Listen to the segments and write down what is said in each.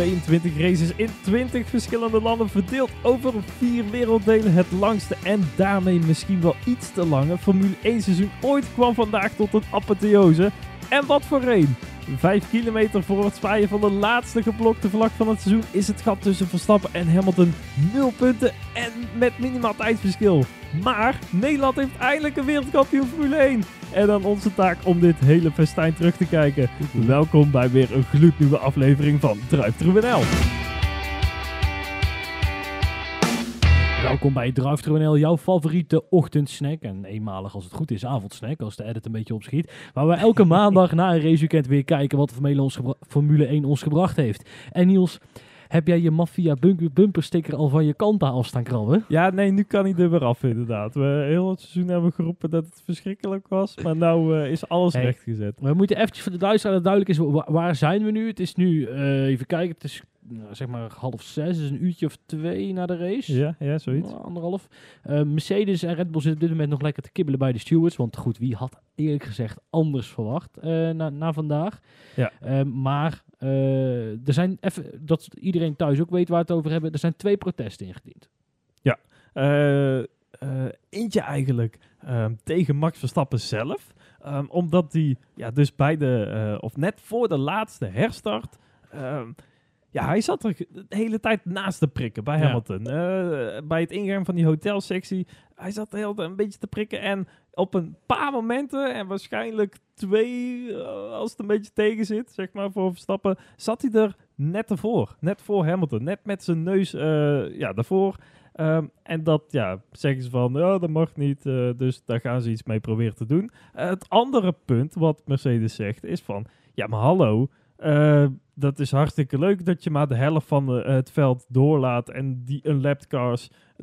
22 races in 20 verschillende landen verdeeld over vier werelddelen. Het langste en daarmee misschien wel iets te lange Formule 1 seizoen ooit kwam vandaag tot een apotheose. En wat voor een! Vijf kilometer voor het zwaaien van de laatste geblokte vlak van het seizoen is het gat tussen Verstappen en Hamilton 0 punten en met minimaal tijdsverschil. Maar Nederland heeft eindelijk een wereldkampioen Formule 1. En dan onze taak om dit hele festijn terug te kijken. Welkom bij weer een gloednieuwe aflevering van Drive NL. Welkom bij Drive NL, jouw favoriete ochtendsnack. En eenmalig als het goed is, avondsnack, als de edit een beetje opschiet. Waar we elke maandag na een raceweekend weer kijken wat Formule, ons Formule 1 ons gebracht heeft. En Niels, heb jij je Mafia bumper sticker al van je kant af staan krabben? Ja, nee, nu kan hij er weer af inderdaad. We heel het seizoen hebben geroepen dat het verschrikkelijk was. Maar nou uh, is alles hey, rechtgezet. We moeten eventjes voor de luisteraar duidelijk is, waar zijn we nu? Het is nu, uh, even kijken, het is nou, zeg maar half zes, is een uurtje of twee na de race. Ja, ja zoiets. Nou, anderhalf. Uh, Mercedes en Red Bull zitten op dit moment nog lekker te kibbelen bij de stewards. Want goed, wie had eerlijk gezegd anders verwacht uh, na, na vandaag. Ja. Uh, maar er zijn, even, dat iedereen thuis ook weet waar het over hebben, er zijn twee protesten ingediend. Ja, eentje eigenlijk ehm, tegen Max Verstappen zelf. Um, omdat die ja, dus bij de, of net voor de laatste herstart... Um, ja, hij zat er de hele tijd naast te prikken bij Hamilton. Uh, bij het ingang van die hotelsectie. Hij zat de hele tijd een beetje te prikken. En op een paar momenten, en waarschijnlijk twee, uh, als het een beetje tegen zit, zeg maar, voor Verstappen, zat hij er net ervoor. Net voor Hamilton. Net met zijn neus uh, ja, daarvoor. Um, en dat, ja, zeggen ze van, ja, dat mag niet. dus daar gaan ze iets mee proberen te doen. het andere punt wat Mercedes zegt is van, ja, maar hallo dat is hartstikke leuk dat je maar de helft van de, het veld doorlaat en die unlapped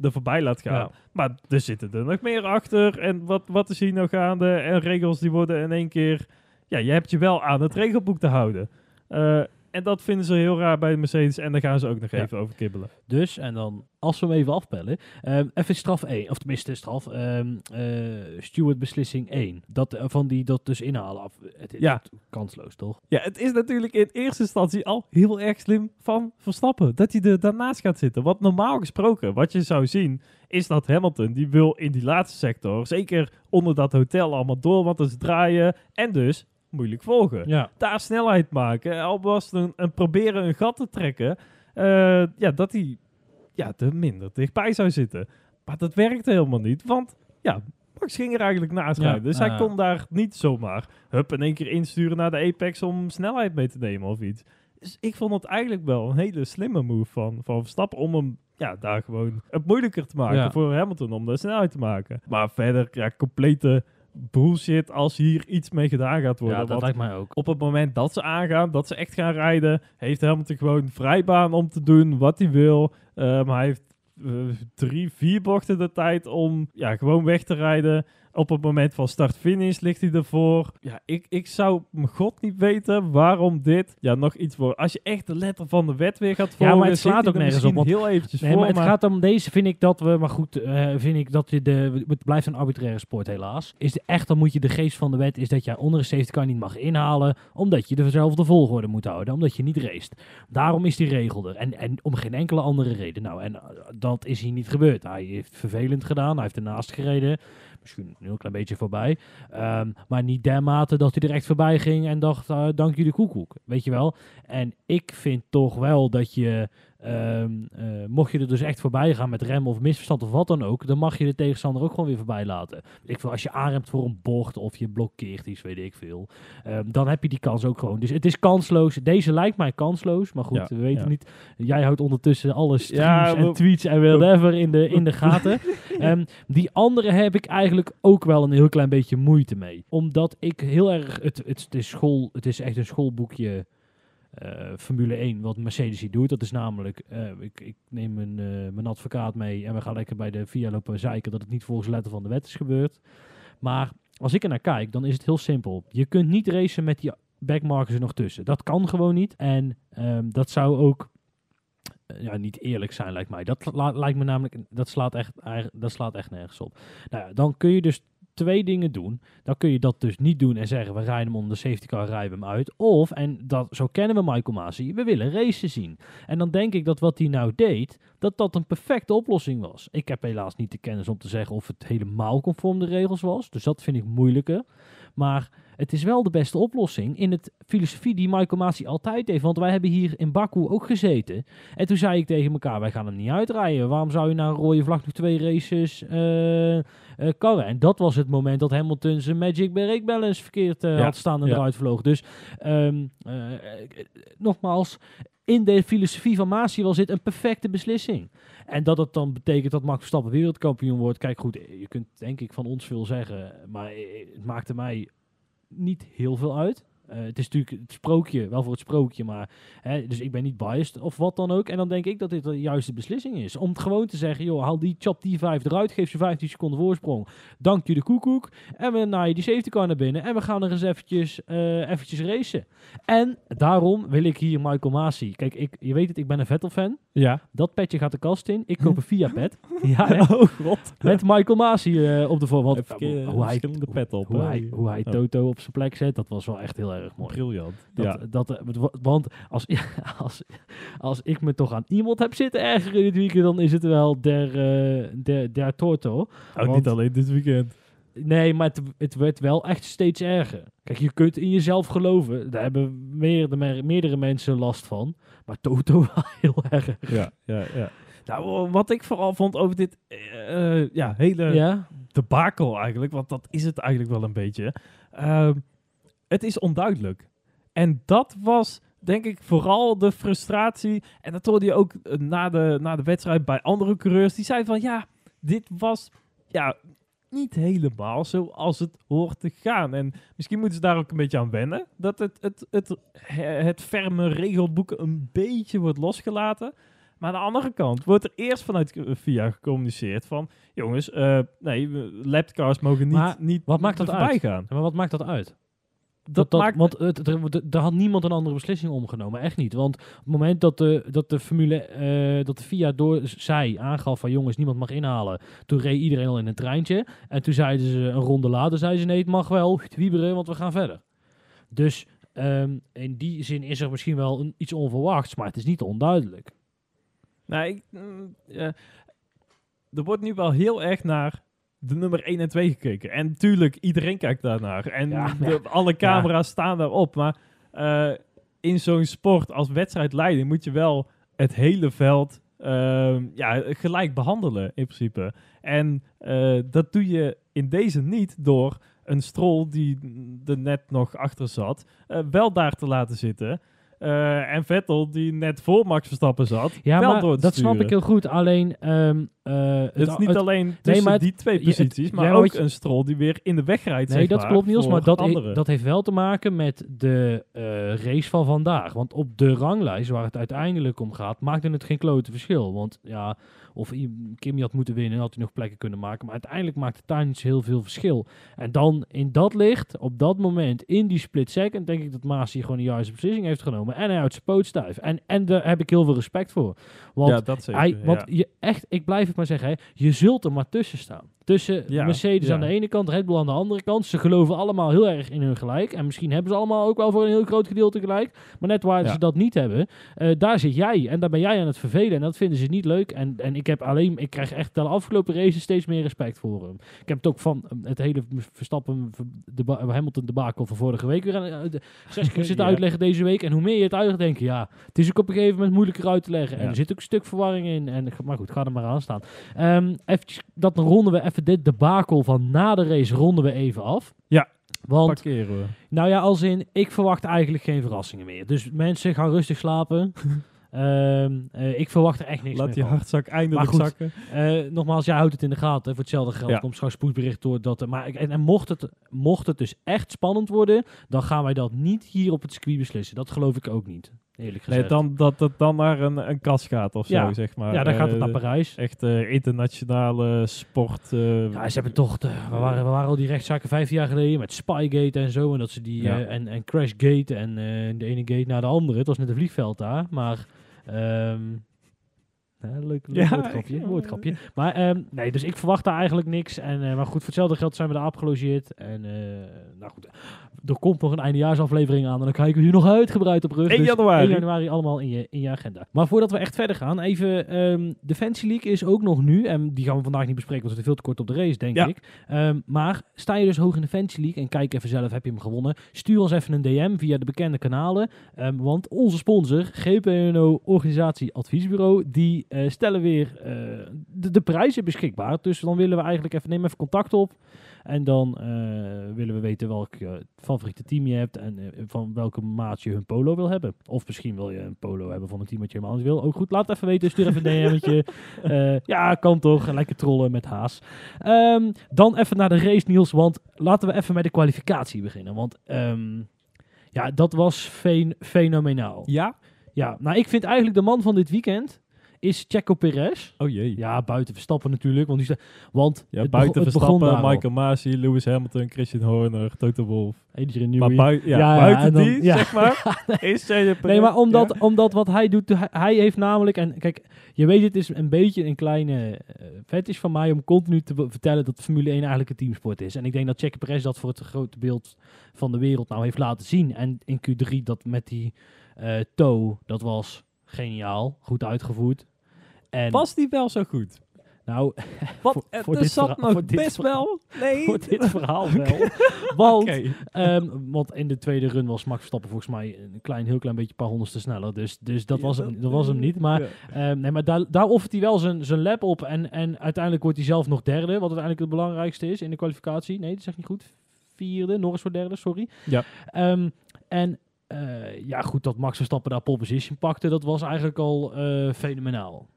er voorbij laat gaan. Maar er zitten er nog meer achter. En wat, wat is hier nou gaande? En regels die worden in één keer... Ja, je hebt je wel aan het regelboek te houden. Uh, en dat vinden ze heel raar bij de Mercedes. En daar gaan ze ook nog even over kibbelen. Dus, en dan, als we hem even afpellen. Um, even straf 1, of tenminste straf. Um, uh, Stewart beslissing 1. Dat, uh, van die dat dus inhalen. Af, het is ja. kansloos, toch? Ja, het is natuurlijk in eerste instantie al heel erg slim van Verstappen. Dat hij er daarnaast gaat zitten. Wat normaal gesproken, wat je zou zien, is dat Hamilton, die wil in die laatste sector, zeker onder dat hotel allemaal door wat eens draaien. En dus moeilijk volgen. Ja. Daar snelheid maken, al was een, een proberen een gat te trekken, uh, ja, dat hij ja, er minder dichtbij zou zitten. Maar dat werkte helemaal niet, want ja, Max ging er eigenlijk naast ja, Dus hij kon daar niet zomaar hup in één keer insturen naar de Apex om snelheid mee te nemen of iets. Dus ik vond het eigenlijk wel een hele slimme move van, van Verstappen om hem ja, daar gewoon het moeilijker te maken voor Hamilton om de snelheid te maken. Maar verder, ja, complete bullshit als hier iets mee gedaan gaat worden. Ja, dat lijkt mij ook. Op het moment dat ze aangaan, dat ze echt gaan rijden, heeft Hamilton gewoon vrijbaan om te doen wat hij wil. Um, hij heeft uh, drie, vier bochten de tijd om ja, gewoon weg te rijden op het moment van start-finish ligt hij ervoor. Ja, ik, ik zou mijn god niet weten waarom dit ja, nog iets wordt. Als je echt de letter van de wet weer gaat volgen... Ja, maar het slaat ook nergens op. Want, heel eventjes nee, voor, maar het gaat om deze, vind ik dat we... Maar goed, uh, vind ik dat je de... Het blijft een arbitraire sport helaas. Is de, echt, dan moet je de geest van de wet... Is dat jij onder een safety car niet mag inhalen... Omdat je dezelfde volgorde moet houden. Omdat je niet raced. Daarom is die regel er. En, en om geen enkele andere reden. Nou, en uh, dat is hier niet gebeurd. Hij heeft vervelend gedaan. Hij heeft ernaast gereden misschien een heel klein beetje voorbij. Um, maar niet dermate dat hij er echt voorbij ging en dacht, uh, dank jullie koekoek. Weet je wel? En ik vind toch wel dat je Um, uh, mocht je er dus echt voorbij gaan met rem of misverstand of wat dan ook, dan mag je de tegenstander ook gewoon weer voorbij laten. Ik wil, als je aanremt voor een bocht of je blokkeert iets, weet ik veel, um, dan heb je die kans ook gewoon. Dus het is kansloos. Deze lijkt mij kansloos, maar goed, ja, we weten ja. niet. Jij houdt ondertussen alle streams ja, en tweets en whatever in de, in de gaten. um, die andere heb ik eigenlijk ook wel een heel klein beetje moeite mee. Omdat ik heel erg, het, het, het is school, het is echt een schoolboekje uh, Formule 1 wat Mercedes hier doet. Dat is namelijk, uh, ik, ik, neem mijn, uh, mijn advocaat mee en we gaan lekker bij de VIA lopen zeiken dat het niet volgens letter van de wet is gebeurd. Maar als ik er naar kijk, dan is het heel simpel. Je kunt niet racen met die backmarkers er nog tussen. Dat kan gewoon niet. En um, dat zou ook ja, niet eerlijk zijn, lijkt mij. Dat lijkt me namelijk, dat slaat echt, dat slaat echt nergens op. Nou dan kun je dus twee dingen doen. Dan kun je dat dus niet doen en zeggen, we rijden hem onder de safety car, rijden hem uit. Of, en dat, zo kennen we Michael Masi, we willen racen zien. En dan denk ik dat wat hij nou deed, dat dat een perfecte oplossing was. Ik heb helaas niet de kennis om te zeggen of het helemaal conform de regels was. Dus dat vind ik moeilijker. Maar het is wel de beste oplossing in het filosofie die Michael Masi altijd heeft. Want wij hebben hier in Baku ook gezeten. En toen zei ik tegen elkaar, wij gaan hem niet uitrijden. Waarom zou je naar een rode vlag nog twee races uh, karren? En dat was het moment dat Hamilton zijn Magic Brake Balance verkeerd uh, had staan en eruit vloog. Dus um, nogmaals, in de filosofie van Masi was dit een perfecte beslissing. En dat het dan betekent dat Max Verstappen wereldkampioen wordt. Kijk goed, je kunt denk ik van ons veel zeggen. Maar het maakte mij niet heel veel uit. Uh, het is natuurlijk het sprookje, wel voor het sprookje, maar hè, dus ik ben niet biased of wat dan ook. En dan denk ik dat dit de juiste beslissing is. Om het gewoon te zeggen, joh, haal die chop die 5 eruit, geef je 15 seconden voorsprong. Dank je de koekoek. En we naaien die safety car naar binnen en we gaan er eens eventjes, uh, eventjes racen. En daarom wil ik hier Michael Masi. Kijk, ik, je weet het, ik ben een Vettel fan. Ja. Dat petje gaat de kast in. Ik koop een Via pet. ja, oh god. Met Michael Masi uh, op de voorhand. hoe hij, de pet op. Hoe hij, hoe hij Toto op zijn plek zet, dat was wel echt heel erg mooi. Briljant. Dat, ja. dat, dat, want als, als, als ik me toch aan iemand heb zitten ergeren dit weekend, dan is het wel der, uh, der, der Torto. Ook want, niet alleen dit weekend. Nee, maar het, het werd wel echt steeds erger. Kijk, je kunt in jezelf geloven. Daar hebben meerdere, meerdere mensen last van. Maar Toto wel heel erg. Ja, ja, ja. Nou, wat ik vooral vond over dit uh, ja, hele ja? debakel eigenlijk, want dat is het eigenlijk wel een beetje. Uh, het is onduidelijk. En dat was, denk ik, vooral de frustratie. En dat hoorde je ook na de, na de wedstrijd bij andere coureurs. Die zeiden van, ja, dit was ja, niet helemaal zoals het hoort te gaan. En misschien moeten ze daar ook een beetje aan wennen. Dat het, het, het, het ferme regelboek een beetje wordt losgelaten. Maar aan de andere kant wordt er eerst vanuit VIA gecommuniceerd van... Jongens, uh, nee, lapcars mogen niet, maar niet wat maakt dat uit? gaan. Maar wat maakt dat uit? Dat, dat, maakt... Want het, er, er, had niemand een andere beslissing omgenomen. Echt niet. Want op het moment dat de, dat de Formule, uh, dat de FIA door zij aangaf van jongens, niemand mag inhalen. Toen reed iedereen al in een treintje. En toen zeiden ze een ronde later, zeiden ze nee, het mag wel wieberen, want we gaan verder. Dus um, in die zin is er misschien wel een, iets onverwachts, maar het is niet onduidelijk. Nou, ik, mm, uh, er wordt nu wel heel erg naar de nummer 1 en 2 gekeken. En natuurlijk, iedereen kijkt daarnaar. En Ja, de- alle camera's staan daarop. Maar eh, in zo'n sport als wedstrijdleiding moet je wel het hele veld ehm, ja, gelijk behandelen in principe. En eh, dat doe je in deze niet door een strol die er net nog achter zat, eh, wel daar te laten zitten. En Vettel, die net voor Max Verstappen zat, Ja, wel maar door te dat snap ik heel goed. Alleen, ehm, eh, Het is niet het- alleen tussen het- die twee posities, maar ook je- een strol die weer in de weg rijdt. Nee, dat maar, klopt Niels, maar dat, he- dat heeft wel te maken met de eh, race van vandaag. Want op de ranglijst waar het uiteindelijk om gaat, maakte het geen klote verschil. Want ja, of Kimi had moeten winnen, had hij nog plekken kunnen maken. Maar uiteindelijk maakt het daar niet zo heel veel verschil. En dan in dat licht, op dat moment, in die split second, denk ik dat Masi gewoon de juiste beslissing heeft genomen. En hij houdt zijn poot. En, en daar heb ik heel veel respect voor. Want ja, dat zeker. hij, want ja. je echt, ik blijf het maar zeggen, hè, je zult er maar tussen staan. Tussen Ja, Mercedes ja. aan de ene kant, Red Bull aan de andere kant. Ze geloven allemaal heel erg in hun gelijk. En misschien hebben ze allemaal ook wel voor een heel groot gedeelte gelijk. Maar net waar Ja. ze dat niet hebben, eh, daar zit jij. En daar ben jij aan het vervelen. En dat vinden ze niet leuk. En, en ik heb alleen, ik krijg echt de afgelopen races steeds meer respect voor hem. Ik heb het ook van eh, het hele Verstappen, de Hamilton debakel van vorige week weer aan, eh, de- zes keer zitten uitleggen deze week. En hoe meer je het uitlegt, denk je, ja, het is ook op een gegeven moment moeilijker uit te leggen. En er zit ook een stuk verwarring in. En, maar goed, ga er maar aan staan. Ehm eventjes, dat dan ronden we even dit debakel van na de race ronden we even af. Ja. Want, Parkeren we. nou ja, als in, ik verwacht eigenlijk geen verrassingen meer. Dus mensen gaan rustig slapen. Ehm, eh, ik verwacht er echt niks Laat meer die van. hartzak eindelijk goed, zakken. Eh, nogmaals, jij houdt het in de gaten. Voor hetzelfde geld Ja. komt straks spoedbericht door dat. Maar en, en mocht, het, mocht het dus echt spannend worden, dan gaan wij dat niet hier op het circuit beslissen. Dat geloof ik ook niet. Eerlijk gezegd. Nee, dan, dat het dan naar een, een kas gaat of Ja. zo, zeg maar. ja, dan gaat het Eh, naar Parijs. Echt eh, internationale sport. eh, Ja, ze hebben toch, de, we, waren, we waren al die rechtszaken vijf jaar geleden met Spygate en zo. En dat ze die, Ja. eh, en, en Crashgate en eh, de ene gate naar de andere. Het was net een vliegveld daar, maar... ehm, Hè, leuk, leuk Ja, woordgrapje, woordgrapje. Maar ehm, nee, dus ik verwacht daar eigenlijk niks. En, eh, maar goed, voor hetzelfde geld zijn we daar opgelogeerd. En eh, nou goed, er komt nog een eindejaarsaflevering aan. En dan kijken we hier nog uitgebreid op terug. 1 Dus januari. 1 januari allemaal in je, in je agenda. Maar voordat we echt verder gaan, even ehm de Fancy League is ook nog nu. En die gaan we vandaag niet bespreken, want we zitten veel te kort op de race, denk Ja. ik. Ehm, maar sta je dus hoog in de Fancy League en kijk even zelf, heb je hem gewonnen? Stuur ons even een DM via de bekende kanalen. Ehm, want onze sponsor, GPNO Organisatie Adviesbureau, die eh, stellen weer eh, de, de prijzen beschikbaar. Dus dan willen we eigenlijk even, neem even contact op. En dan eh, willen we weten welk eh, favoriete team je hebt en eh, van welke maat je hun polo wil hebben. Of misschien wil je een polo hebben van een team wat je helemaal niet wil. Ook goed, laat even weten. Stuur even een DM'tje. Ja, kan toch. Lekker trollen met Haas. Ehm, dan even naar de race, Niels. Want laten we even met de kwalificatie beginnen. Want ehm, ja, dat was fen- fenomenaal. Ja? Ja, nou ik vind eigenlijk de man van dit weekend is Checo Perez. Oh jee. Ja, buiten Verstappen natuurlijk. Want, die want Ja, buiten Verstappen. Michael Masi, Lewis Hamilton, Christian Horner, Toto Wolff. Adrian Maar Newey. bui- ja, buiten dan- die, zeg maar, is Sergio Nee, maar Perez- omdat, omdat wat hij doet, hij, hij heeft namelijk, en kijk, je weet het is een beetje een kleine uh, van mij om continu te vertellen dat Formule 1 eigenlijk een teamsport is. En ik denk dat Checo Perez dat voor het grote beeld van de wereld nou heeft laten zien. En in Q3 dat met die eh toe, dat was geniaal, goed uitgevoerd. En Was die wel zo goed? nou, Want Voor- er voor er dit zat nog best verhaal- wel... Nee. voor dit verhaal wel. Want. Ehm, want in de tweede run was Max Verstappen volgens mij een klein, heel klein beetje een paar honderdste sneller. Dus, dus dat, Ja, was hem, dat was hem niet. Maar, ja. ehm, nee, maar daar, daar offert hij wel zijn, zijn lap op. En, en uiteindelijk wordt hij zelf nog derde. Wat uiteindelijk het belangrijkste is in de kwalificatie. Nee, dat zeg ik niet goed. Vierde, Norris voor derde, sorry. Ja. Ehm, en eh, ja, goed dat Max Verstappen daar pole position pakte. Dat was eigenlijk al eh, fenomenaal.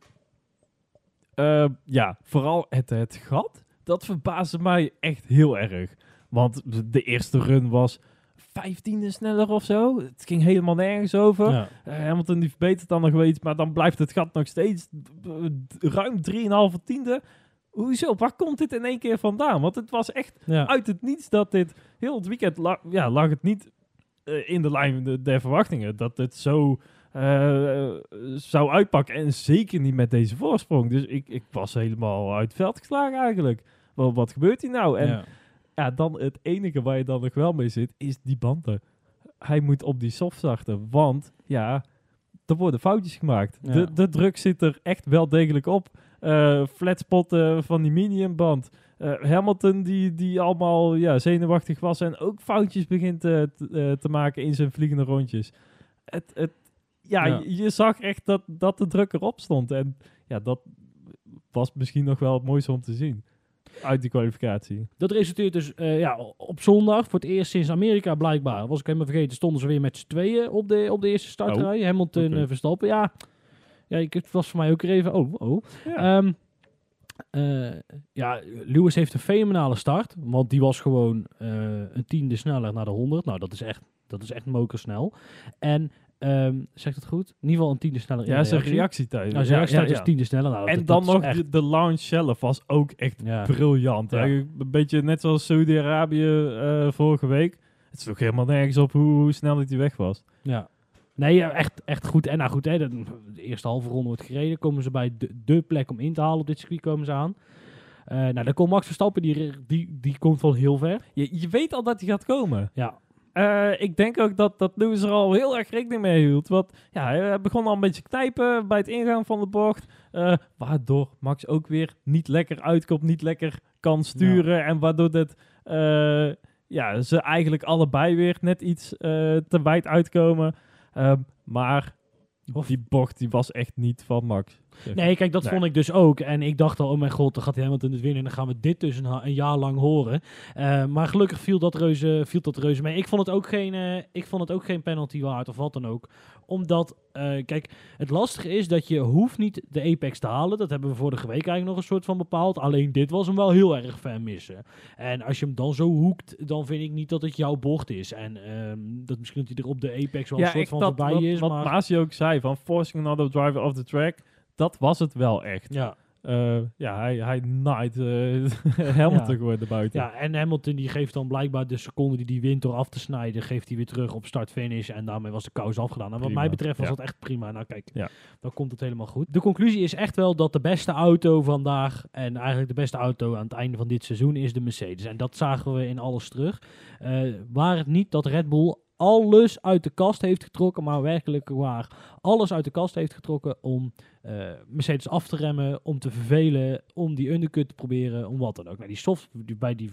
Eh, ja, vooral het, het gat. Dat verbaasde mij echt heel erg. Want de eerste run was 15e sneller of zo. Het ging helemaal nergens over. Ja. Eh, Hamilton die verbetert dan nog wel iets, maar dan blijft het gat nog steeds ruim 3,5 tiende. Hoezo? Waar komt dit in één keer vandaan? Want het was echt Ja. uit het niets dat dit heel het weekend la- ja, lag het niet in de lijn de- der verwachtingen dat het zo eh, zou uitpakken en zeker niet met deze voorsprong. Dus ik, ik was helemaal uit het veld geslagen eigenlijk. Wel, wat gebeurt hier nou? En ja. Ja. dan het enige waar je dan nog wel mee zit is die banden. Hij moet op die soft starten, want ja, er worden foutjes gemaakt. Ja. De, de druk zit er echt wel degelijk op. Eh flatspot eh, van die mediumband. Eh, Hamilton die, die allemaal ja, zenuwachtig was en ook foutjes begint eh, te, eh, te maken in zijn vliegende rondjes. Het, het, ja, Ja. Je, je zag echt dat, dat de druk erop stond. En ja, dat was misschien nog wel het mooiste om te zien. Uit die kwalificatie. Dat resulteert dus eh, ja, op zondag, voor het eerst sinds Amerika blijkbaar, was ik helemaal vergeten, stonden ze weer met z'n tweeën op de, op de eerste startrij. Hamilton, oké. eh, Verstappen. Ja, ja ik, het was voor mij ook even, oh, oh. Ja. Ehm, eh, ja, Lewis heeft een fenomenale start, want die was gewoon eh, een tiende sneller naar de 100. Nou, dat is echt, dat is echt mokersnel. En, ehm zegt het goed? In ieder geval een tiende sneller in ja, zijn reactie. reactietijd. Nou, zijn Ja, reactietijd ja, is ja. tiende sneller. Nou, En dat- dan dat nog echt- de, de launch zelf was ook echt Ja. briljant. Ja. Eigenlijk Een beetje net zoals Saudi-Arabië eh, vorige week. Het sloeg helemaal nergens op hoe, hoe snel dat hij weg was. Ja. Nee, echt, echt goed. En nou goed, hè, de, de eerste halve ronde wordt gereden. Komen ze bij de, de plek om in te halen op dit circuit komen ze aan. Eh, nou, dan komt Max Verstappen, die, die, die komt van heel ver. Je, je weet al dat hij gaat komen. Ja, Eh, ik denk ook dat, dat Lewis er al heel erg rekening mee hield. Want ja, hij begon al een beetje knijpen bij het ingaan van de bocht. eh, waardoor Max ook weer niet lekker uitkomt, niet lekker kan sturen. En waardoor dat, ja, ze eigenlijk allebei weer net iets te wijd uitkomen. Ehm, maar Of- die bocht die was echt niet van Max. Nee, kijk, dat Nee. vond ik dus ook. En ik dacht al, oh mijn god, dan gaat hij Hamilton het winnen. En dan gaan we dit dus een, een jaar lang horen. Eh, maar gelukkig viel dat, reuze, viel dat reuze mee. Ik vond, het ook geen, eh, ik vond het ook geen penalty waard of wat dan ook. Omdat, eh, kijk, het lastige is dat je hoeft niet de apex te halen. Dat hebben we vorige week eigenlijk nog een soort van bepaald. Alleen dit was hem wel heel erg ver missen. En als je hem dan zo hoekt, dan vind ik niet dat het jouw bocht is. En ehm, dat misschien dat hij er op de apex wel een soort van dat, voorbij wat, is. wat maar Masi ook zei, van forcing another driver off the track. Dat was het wel echt. ja, eh, ja, hij, hij naait eh Hamilton Ja. gewoon naar buiten. Ja, en Hamilton die geeft dan blijkbaar de seconde die die wint door af te snijden, geeft hij weer terug op start-finish. En daarmee was de kous afgedaan. En wat Prima. mij betreft was Ja. dat echt prima. Nou kijk, Ja. dan komt het helemaal goed. De conclusie is echt wel dat de beste auto vandaag, en eigenlijk de beste auto aan het einde van dit seizoen, is de Mercedes. En dat zagen we in alles terug. Eh waar het niet dat Red Bull alles uit de kast heeft getrokken, maar werkelijk waar alles uit de kast heeft getrokken om eh, Mercedes af te remmen, om te vervelen, om die undercut te proberen, om wat dan ook. Nou, die soft bij, die,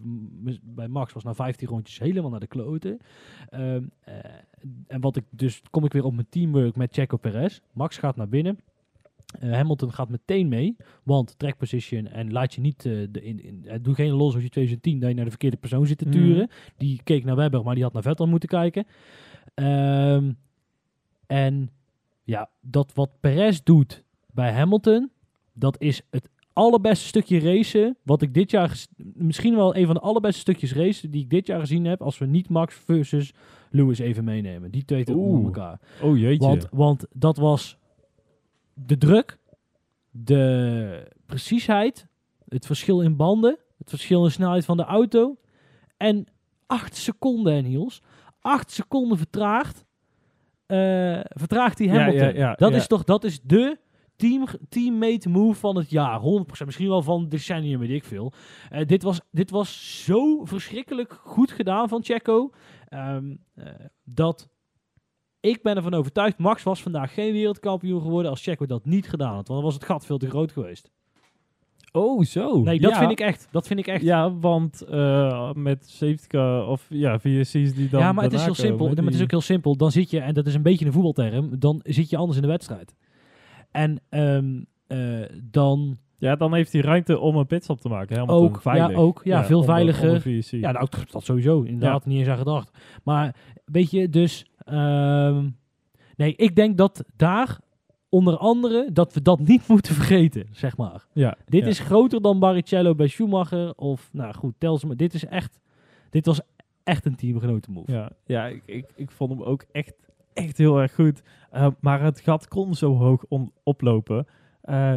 bij Max was na 15 rondjes helemaal naar de kloten. Ehm, eh, en wat ik dus, kom ik weer op mijn teamwork met Checo Perez. Max gaat naar binnen. Eh, Hamilton gaat meteen mee, want track position en laat je niet, eh, de in, in, eh, doe geen los als je 2010 dat je naar de verkeerde persoon zit te Mhm. turen. Die keek naar Webber, maar die had naar Vettel moeten kijken. Ehm, en ja, dat wat Perez doet bij Hamilton, dat is het allerbeste stukje racen wat ik dit jaar, misschien wel een van de allerbeste stukjes racen die ik dit jaar gezien heb, als we niet Max versus Lewis even meenemen. Die twee Oeh. elkaar. Oh jeetje. Want, want dat was de druk, de preciesheid, het verschil in banden, het verschil in snelheid van de auto. En acht seconden, hè, Niels. Acht seconden vertraagd. eh, vertraagt die Ja, Hamilton. ja, ja, dat is toch, dat is de team, teammate move van het jaar. 100%, misschien wel van decennium, weet ik veel. Eh, dit, was, dit was zo verschrikkelijk goed gedaan van Checo. ehm, eh, dat ik ben ervan overtuigd, Max was vandaag geen wereldkampioen geworden als Checo dat niet gedaan had. Want dan was het gat veel te groot geweest. oh, zo. Nee, dat Ja. vind ik echt. Dat vind ik echt. Ja, want eh, met safety car of ja, VSC's die dan ja, maar het is heel simpel. Maar het is ook heel simpel. Dan zit je, en dat is een beetje een voetbalterm, dan zit je anders in de wedstrijd. En ehm, eh, dan Ja, dan heeft hij ruimte om een pitstop te maken. Helemaal ook, veilig. ja, ook, ja, veel veiliger. Ja, nou, dat sowieso. Inderdaad, niet eens aan gedacht. Maar weet je, dus... ehm, nee, ik denk dat daar, onder andere, dat we dat niet moeten vergeten, zeg maar. ja, Dit ja. is groter dan Barrichello bij Schumacher. Of, nou goed, tel ze maar. Dit is echt... Dit was echt een teamgenoten move. Ja, ja ik, ik, ik vond hem ook echt, echt heel erg goed. Eh, maar het gat kon zo hoog oplopen. Eh,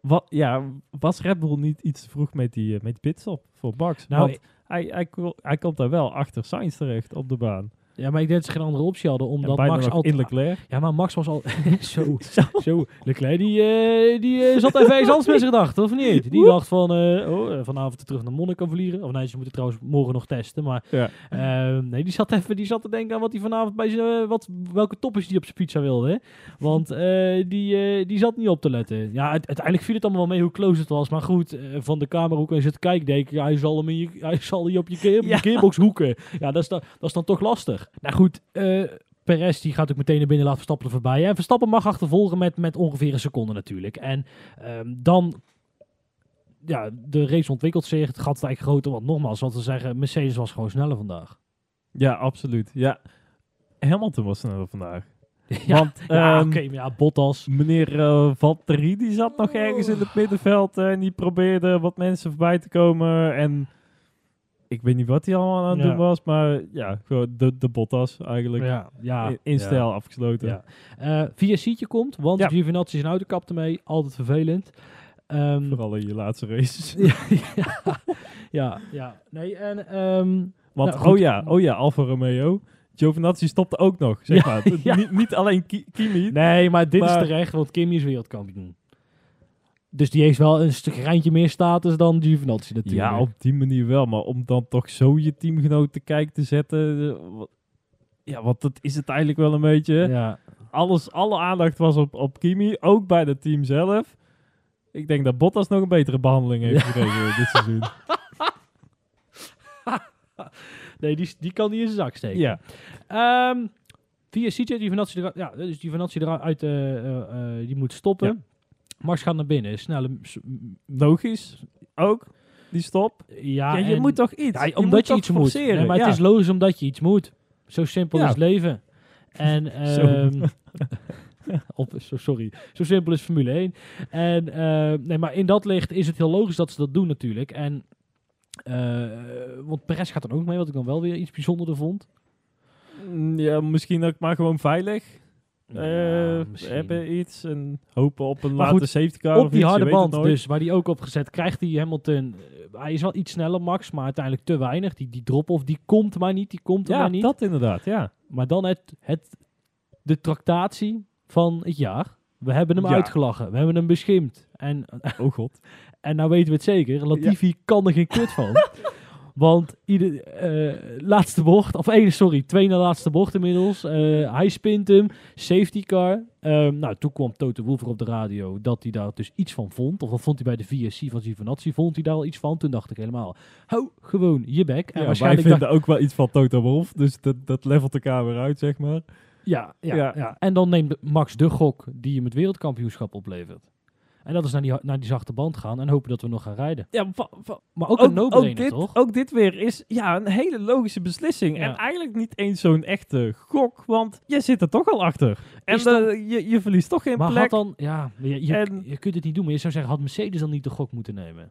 wat, ja, was Red Bull niet iets te vroeg met die, eh, met pitstop voor Max? Nou, Want hij, hij, hij komt daar wel achter Sainz terecht op de baan. Ja, maar ik denk dat ze geen andere optie hadden. En Omdat Max nog al... in Leclerc. Ja, maar Max was al... zo, zo. Leclerc, die, eh, die eh, zat even eens anders met zijn gedachten, of niet? Die dacht van, eh, oh, vanavond terug naar Monaco vliegen. Of nee, ze moeten trouwens morgen nog testen. Maar Ja. nee, die zat even die zat te denken aan wat hij vanavond bij zijn... wat, welke toppers die op zijn pizza wilde. Hè? Want die, die zat niet op te letten. Ja, uit- uiteindelijk viel het allemaal wel mee hoe close het was. Maar goed, van de camerahoek en zit kijken, denk ik, hij zal hem in je, hij zal die op je, keer, Ja. hoeken. Ja, dat is, dan, dat is dan toch lastig. Nou goed, eh Perez die gaat ook meteen naar binnen, laat Verstappen er voorbij. En Verstappen mag achtervolgen met, met ongeveer een seconde natuurlijk. En ehm, dan, ja, de race ontwikkelt zich. Het gat is eigenlijk groter, want nogmaals, wat we zeggen, Mercedes was gewoon sneller vandaag. Ja, absoluut. Ja. Hamilton was sneller vandaag. ja, Want ja oké, maar ja, Bottas. meneer eh Valtteri die zat nog ergens in het middenveld en die probeerde wat mensen voorbij te komen. En ik weet niet wat hij allemaal aan het Ja. doen was, maar ja, gewoon de, de Bottas eigenlijk. Ja, ja, in, in ja. stijl afgesloten. Ja. Eh via Sietje komt, want Ja. Giovinazzi zijn auto kapte mee. Altijd vervelend. Ehm, Vooral in je laatste races. ja, ja, ja, ja. Nee, en... ehm, Want, Nou, oh ja, oh ja, Alfa Romeo. Giovinazzi stopte ook nog, zeg Ja, maar. Niet, niet alleen Ki- Kimi. Nee, maar dit Maar- is terecht, want Kimi is wereldkampioen. Dus die heeft wel een stuk geintje meer status dan Giovinazzi natuurlijk. Ja, op die manier wel. Maar om dan toch zo je teamgenoot te kijken te zetten... eh, wat- Ja, want dat is het eigenlijk wel een beetje. Ja. Alles, alle aandacht was op, op Kimi, ook bij het team zelf. Ik denk dat Bottas nog een betere behandeling heeft gekregen dit seizoen. Nee, die, die kan die in zijn zak steken. Ja, Ehm, via CJ, eruit. Ja, dus Giovinazzi eruit, eh, eh, die moet stoppen. Ja. Max gaat naar binnen. Snelle... s- logisch. Ook, die stop. Ja, Ja, je moet toch iets. Ja, je omdat moet je toch iets moet. Nee, maar ja. het is logisch omdat je iets moet. Zo simpel Ja. is het leven. En, Zo. ehm, op, zo, sorry, zo simpel is Formule 1. En, eh, nee, maar in dat licht is het heel logisch dat ze dat doen natuurlijk. En, eh, want Perez gaat dan ook mee, wat ik dan wel weer iets bijzonderder vond. Mm, Ja, misschien ook maar gewoon veilig. Eh, Ja, misschien. hebben iets en hopen op een Maar late goed, safety car Op of die iets, harde band dus, waar die ook op gezet, krijgt hij Hamilton... eh, hij is wel iets sneller, Max, maar uiteindelijk te weinig. Die, die drop-off, die komt maar niet, die komt er Ja, maar niet. dat inderdaad, ja. Maar dan het, het, de tractatie van het jaar. We hebben hem Ja. uitgelachen, we hebben hem beschimd. En, Oh god. en nou weten we het zeker, Latifi kan er geen kut van. Want ieder, eh, laatste bocht, of één, sorry, twee na laatste bocht inmiddels. Eh, hij spint hem, safety car. Ehm, nou, toen kwam Toto Wolff op de radio dat hij daar dus iets van vond. Of dat vond hij bij de VSC van Giovinazzi, vond hij daar al iets van. Toen dacht ik helemaal, hou gewoon je bek. En Ja, wij waarschijnlijk vinden dacht- ook wel iets van Toto Wolf, dus dat, dat levelt elkaar weer uit, zeg maar. Ja, ja, Ja. ja. En dan neemt Max de gok die hem het wereldkampioenschap oplevert. En dat is naar die, naar die zachte band gaan en hopen dat we nog gaan rijden. Ja, Maar ook, ook, een no-brainer, ook dit, toch? Ook dit weer is ja, een hele logische beslissing. Ja. En eigenlijk niet eens zo'n echte gok, want je zit er toch al achter. En eh, je, je verliest toch geen maar plek. had dan, ja, je, je, En- je kunt het niet doen, maar je zou zeggen, had Mercedes dan niet de gok moeten nemen?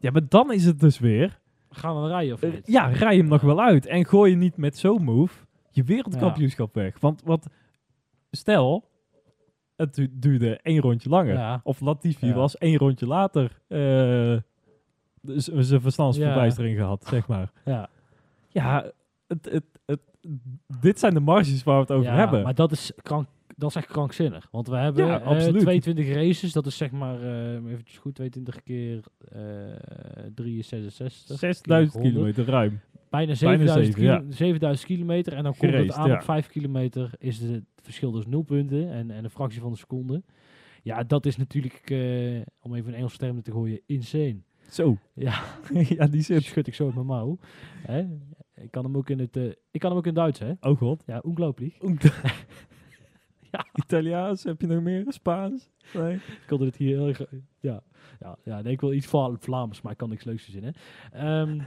Ja, maar dan is het dus weer... Gaan we rijden of eh, niet? ja, rij hem nog wel uit. En gooi je niet met zo'n move je wereldkampioenschap weg. Want wat... Stel, het du- duurde één rondje langer. Ja. Of Latifi Ja. was één rondje later... z- zijn verstandsverbijstering gehad, zeg maar. Ja, Ja, het, het, het, dit zijn de marges waar we het over ja, hebben. maar dat is, krank, dat is echt krankzinnig. Want we hebben Ja, eh, absoluut. 22 races, dat is zeg maar, eh even goed, 22 keer eh 3 is 66. 6000 keer 100. kilometer ruim. Bijna 7000, zeven, kilo- 7000 kilometer. En dan komt Geraced, het aan op 5 kilometer. Is het verschil dus 0 punten. En, en een fractie van een seconde. Ja, dat is natuurlijk, eh, om even een Engelse term te gooien, insane. Zo. Ja, ja, die zit. schud ik zo uit mijn mouw. Hè? Ik kan hem ook in het, eh, ik kan hem ook in Duits, hè? Oh god. Ja, ongelooflijk. ja. Italiaans, heb je nog meer? Spaans? Nee. Ik wilde het hier heel erg... Ja, ja, ja nee, ik wil iets Vla- Vlaams, maar ik kan niks leuks verzinnen. Ehm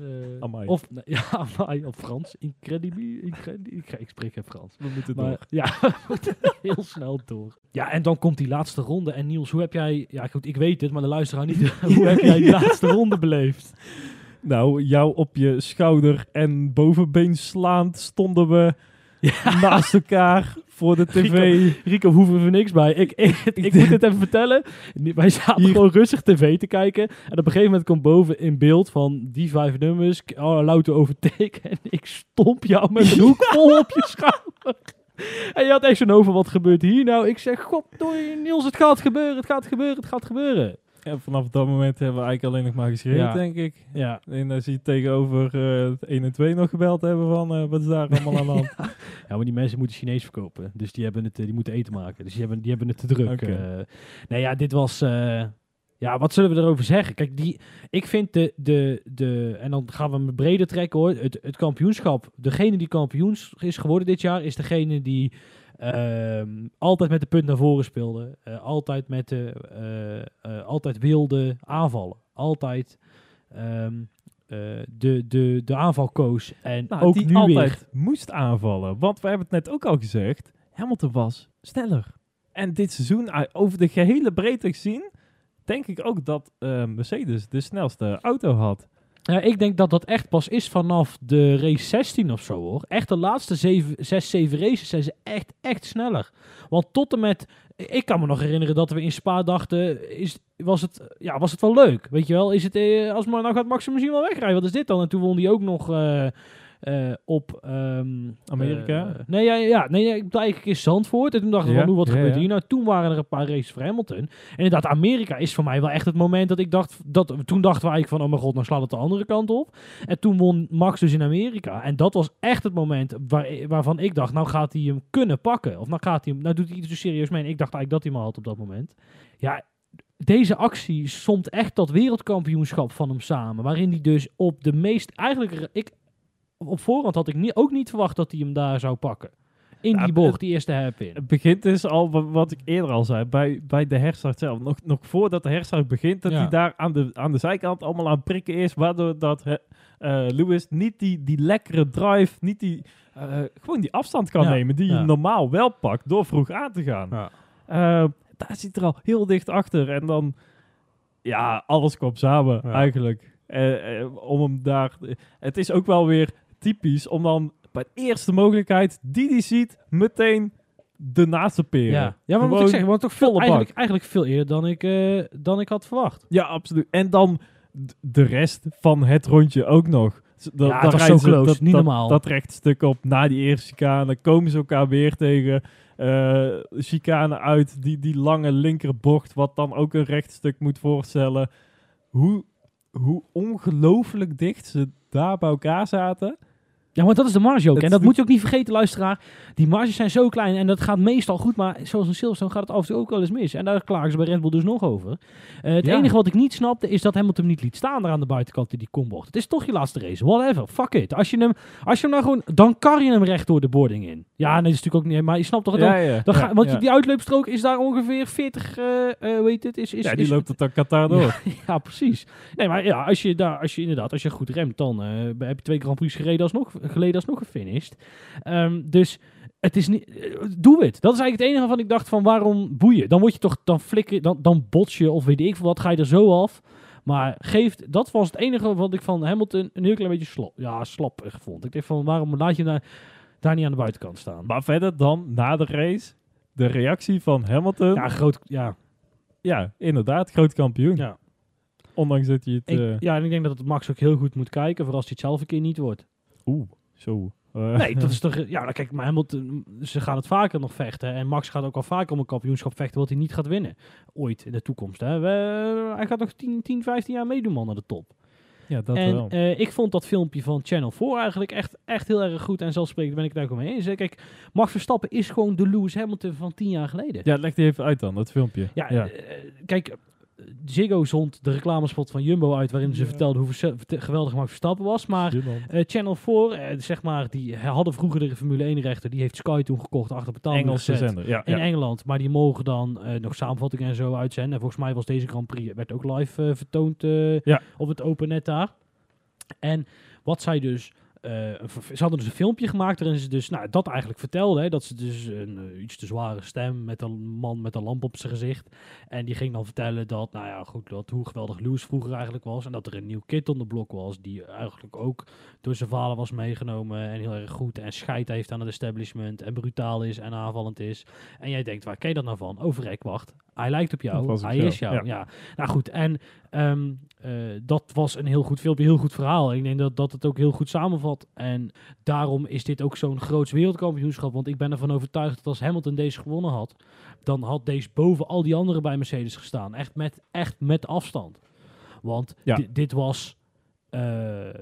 eh, Amai. of, nee, ja, amai, op Frans. Incredibi, incredi- ik, spreek geen Frans. We moeten Maar door. ja, we moeten heel snel door. Ja, en dan komt die laatste ronde. En Niels, hoe heb jij... Ja, goed, ik weet het, maar de luisteraar niet. hoe heb jij die laatste ronde beleefd? Nou, jou op je schouder en bovenbeen slaand stonden we naast elkaar voor de tv. Rico, hoeven we niks bij. Ik, ik, ik moet het even vertellen. Wij zaten Hier- gewoon rustig tv te kijken. En op een gegeven moment komt boven in beeld van die vijf nummers. Oh, louter overteken. En ik stomp jou met een hoek vol op je schouder. En je had echt zo'n over, wat gebeurt hier nou? Ik zeg, god, Niels, het gaat gebeuren, het gaat gebeuren, het gaat gebeuren. En vanaf dat moment hebben we eigenlijk alleen nog maar geschreven, Ja. denk ik. Ja, En dan zie je tegenover eh 1 en 2 nog gebeld hebben van eh, wat is daar allemaal aan de hand. Ja, maar die mensen moeten Chinees verkopen. Dus die, hebben het, eh, die moeten eten maken. Dus die hebben, die hebben het te druk. Oké. eh. nee, ja, dit was... ja, wat zullen we erover zeggen? Kijk, die, ik vind de, de, de... En dan gaan we hem breder trekken, hoor. Het, het kampioenschap. Degene die kampioens is geworden dit jaar... is degene die altijd met de punt naar voren speelde. eh, altijd met de... eh, eh, altijd wilde aanvallen. Altijd... ehm, eh, de, de, de aanval koos. En Nou, ook die nu altijd weer. moest aanvallen. Want we hebben het net ook al gezegd. Hamilton was sneller. En dit seizoen, over de gehele breedte gezien, denk ik ook dat Mercedes de snelste auto had. Ja, ik denk dat dat echt pas is vanaf de race 16 of zo hoor. Echt de laatste 6, 7 races zijn ze echt, echt sneller. Want tot en met, ik kan me nog herinneren dat we in Spa dachten, is, was, het, ja, was het wel leuk. Weet je wel, is het, eh, als maar nou gaat Max misschien wel wegrijden, wat is dit dan? En toen won hij ook nog eh, eh, op... ehm, Amerika? eh, nee, ja, ja, nee, ja, ik bedoel eigenlijk in Zandvoort. En toen dachten we Ja, van, wat ja, gebeurt hier? Nou, toen waren er een paar races voor Hamilton. En inderdaad, Amerika is voor mij wel echt het moment dat ik dacht... Dat, toen dachten we eigenlijk van, oh mijn god, nou slaat het de andere kant op. En toen won Max dus in Amerika. En dat was echt het moment waar, waarvan ik dacht, nou gaat hij hem kunnen pakken. Of nou gaat hij hem, nou doet hij het zo serieus mee. En ik dacht eigenlijk dat hij hem al had op dat moment. Ja, deze actie somt echt dat wereldkampioenschap van hem samen. Waarin hij dus op de meest, eigenlijk, ik, op voorhand had ik niet, ook niet verwacht dat hij hem daar zou pakken. In Ja, die bocht, die eerste hairpin. Het begint dus al wa- wat ik eerder al zei, bij, bij de herstart zelf. Nog, nog voordat de herstart begint, dat Ja. hij daar aan de, aan de zijkant allemaal aan het prikken is. Waardoor dat eh, Lewis niet die, die lekkere drive, niet die, eh, gewoon die afstand kan Ja, nemen die je normaal wel pakt door vroeg aan te gaan. Ja. Eh, daar zit er al heel dicht achter. En dan, ja, alles kwam samen eigenlijk. Eh, om hem daar... Het is ook wel weer typisch om dan bij de eerste mogelijkheid die hij ziet, meteen de naaste peren. Ja, ja maar moet ik zeggen, want toch veel, bak. eigenlijk, eigenlijk veel eerder dan ik, eh, dan ik had verwacht. Ja, absoluut. En dan de rest van het rondje ook nog. Dan, Ja, rijden zo close, dat, niet dat, normaal. Dat rechtstuk op na die eerste chicane. Komen ze elkaar weer tegen. eh chicane uit. Die, die lange linkerbocht, wat dan ook een rechtstuk moet voorstellen. Hoe, hoe ongelooflijk dicht ze daar bij elkaar zaten. Ja, maar dat is de marge ook. En dat moet je ook niet vergeten, luisteraar. Die marges zijn zo klein en dat gaat meestal goed. Maar zoals in Silverstone gaat het af en toe ook wel eens mis. En daar klagen ze bij Red Bull dus nog over. Eh, het Ja. enige wat ik niet snapte is dat Hamilton hem niet liet staan daar aan de buitenkant in die kombocht. Het is toch je laatste race. Whatever. Fuck it. Als je hem, als je hem nou gewoon... Dan kan je hem recht door de boarding in. Ja, nee, dat is natuurlijk ook niet... Maar je snapt toch... Ja, dan ga, want die uitloopstrook is daar ongeveer 40... eh eh, hoe heet het? Is, is, ja, die is, loopt het dan Qatar door. Ja, precies. Nee, maar ja, als je, daar, als je inderdaad, als je goed remt, dan eh, heb je twee Grand Prix gereden alsnog, geleden alsnog gefinished. Ehm, dus het is niet, eh, doe het. Dat is eigenlijk het enige waarvan ik dacht van waarom boeien. Dan word je toch, dan flikker, dan, dan bots je of weet ik veel wat, ga je er zo af. Maar geeft, dat was het enige wat ik van Hamilton een heel klein beetje slap, ja, slappig vond. Ik dacht van waarom laat je daar, daar niet aan de buitenkant staan? Maar verder dan, na de race, de reactie van Hamilton. Ja, Ja, groot, ja. inderdaad, groot kampioen. ja. Ondanks dat hij het... Eh, ja, en ik denk dat het Max ook heel goed moet kijken, voor als hij het zelf een keer niet wordt. Oeh, zo. Eh, Nee, dat is toch... Ja, nou kijk, maar Hamilton, ze gaan het vaker nog vechten. En Max gaat ook al vaker om een kampioenschap vechten wat hij niet gaat winnen. Ooit in de toekomst. Hè. We- hij gaat nog 10, 10, 15 jaar meedoen, man, naar de top. ja, dat en wel. eh, ik vond dat filmpje van Channel 4 eigenlijk echt, echt heel erg goed. En zelfsprekend ben ik daar ook mee eens. Kijk, Max Verstappen is gewoon de Lewis Hamilton van 10 jaar geleden. Ja, leg die even uit dan, dat filmpje. Ja, ja. eh, kijk, Ziggo zond de reclamespot van Jumbo uit... waarin ze Ja. vertelden hoe geweldig Max Verstappen was. Maar eh, Channel 4, eh, zeg maar, die hadden vroeger de Formule 1 rechter. Die heeft Sky toen gekocht achter betaalmuur Engelse zender, ja. In ja. Engeland, maar die mogen dan eh, nog samenvattingen en zo uitzenden. En volgens mij was deze Grand Prix, werd ook live vertoond Ja. op het open net daar. En wat zij dus, een ver- ze hadden dus een filmpje gemaakt waarin ze dus nou, dat eigenlijk vertelden. Hè, dat ze dus een eh, iets te zware stem met een man met een lamp op zijn gezicht. En die ging dan vertellen dat, nou ja, goed, dat hoe geweldig Lewis vroeger eigenlijk was. En dat er een nieuw kid on de blok was, die eigenlijk ook door zijn vader was meegenomen. En heel erg goed en scheid heeft aan het establishment. En brutaal is en aanvallend is. En jij denkt, waar ken je dat nou van? Overrek, wacht. Hij lijkt op jou. Hij is jou. Ja. ja. Nou goed, en ehm, eh, dat was een heel goed filmpje, heel goed verhaal. Ik denk dat dat het ook heel goed En daarom is dit ook zo'n groots wereldkampioenschap. Want ik ben ervan overtuigd dat als Hamilton deze gewonnen had, dan had deze boven al die anderen bij Mercedes gestaan. Echt met, echt met afstand. Want Ja. dit was. eh,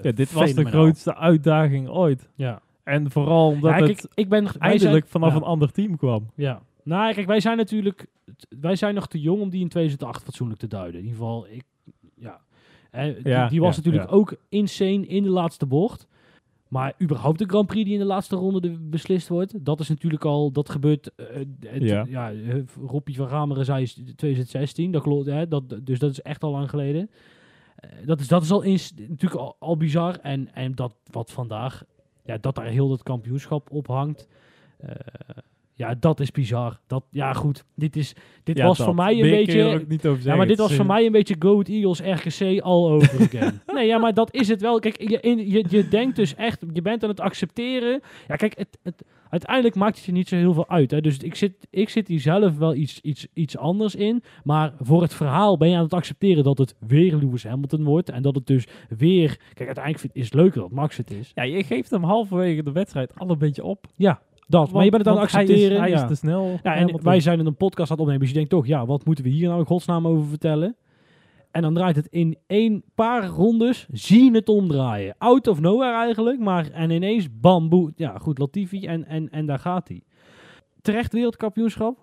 Ja, dit was de grootste uitdaging ooit. Ja. En vooral omdat Ja, het ik ben eindelijk zijn- vanaf een ander team kwam. Ja. Nou, kijk, wij zijn natuurlijk... Wij zijn nog te jong om die in 2008 fatsoenlijk te duiden. In ieder geval, ik... Ja. Eh, die, was natuurlijk ook insane in de laatste bocht. Maar überhaupt de Grand Prix die in de laatste ronde de- beslist wordt, dat is natuurlijk al, dat gebeurt, eh, het- Ja. ja, eh, Robbie van Gameren zei is 2016, dat klopt, hè, dat, dus dat is echt al lang geleden. Eh, dat, is, dat is al eens, natuurlijk al, al bizar en, en dat wat vandaag, ja, dat daar heel dat kampioenschap op hangt, eh, ja, dat is bizar. Dat, ja goed, dit, is, dit Ja, was dat. voor mij een Meer kun je er beetje, ook niet over ja, maar dit was voor mij een beetje Go Ahead Eagles RGC all over again. nee, ja, maar dat is het wel. Kijk, je, in- je, je denkt dus echt, je bent aan het accepteren. Ja, kijk, het, het, uiteindelijk maakt het je niet zo heel veel uit. Hè. Dus ik zit, ik zit hier zelf wel iets, iets, iets anders in. Maar voor het verhaal ben je aan het accepteren dat het weer Lewis Hamilton wordt. En dat het dus weer... Kijk, uiteindelijk vind- is het leuker dat Max het is. Ja, je geeft hem halverwege de wedstrijd al een beetje op. Ja, dat. maar je bent het aan het hij is- accepteren. Hij is, ja. te snel. Ja, en wij zijn in een podcast aan het opnemen. Dus je denkt toch, ja, wat moeten we hier nou in godsnaam over vertellen? En dan draait het in één paar rondes, zie je het omdraaien. Out of nowhere eigenlijk, maar en ineens bamboe. Ja, goed, Latifi en, en, en daar gaat hij. Terecht wereldkampioenschap?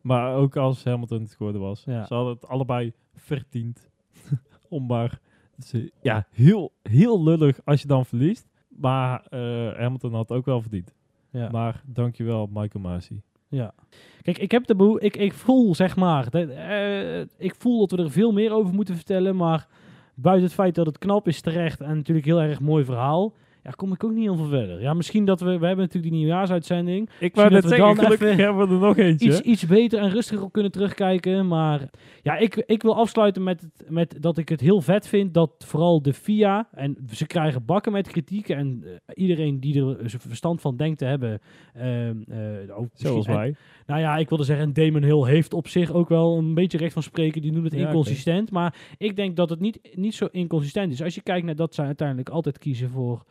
Maar ook als Hamilton het geworden was. Ja. Ze hadden het allebei verdiend. Om maar... ze- ja, heel, heel lullig als je dan verliest. Maar eh, Hamilton had het ook wel verdiend. Ja. Maar dankjewel, Michael Masi. Ja. Kijk, ik heb de boel, ik, ik voel zeg maar, dat, eh, ik voel dat we er veel meer over moeten vertellen, maar buiten het feit dat het knap is terecht en natuurlijk heel erg mooi verhaal, ja, kom ik ook niet heel veel verder. Ja, misschien dat we, we hebben natuurlijk die nieuwjaarsuitzending. Ik wou net zeggen, dan gelukkig hebben we er nog eentje. Iets, iets beter en rustiger op kunnen terugkijken. Maar ja, ik, ik wil afsluiten met, het, met dat ik het heel vet vind dat vooral de FIA, en ze krijgen bakken met kritiek. En eh, iedereen die er zijn verstand van denkt te hebben. eh, ook Zoals en- wij. nou ja, ik wilde zeggen, en Damon Hill heeft op zich ook wel een beetje recht van spreken. Die noemt het Ja, inconsistent. Maar ik denk dat het niet, niet zo inconsistent is. Als je kijkt naar dat zij uiteindelijk altijd kiezen voor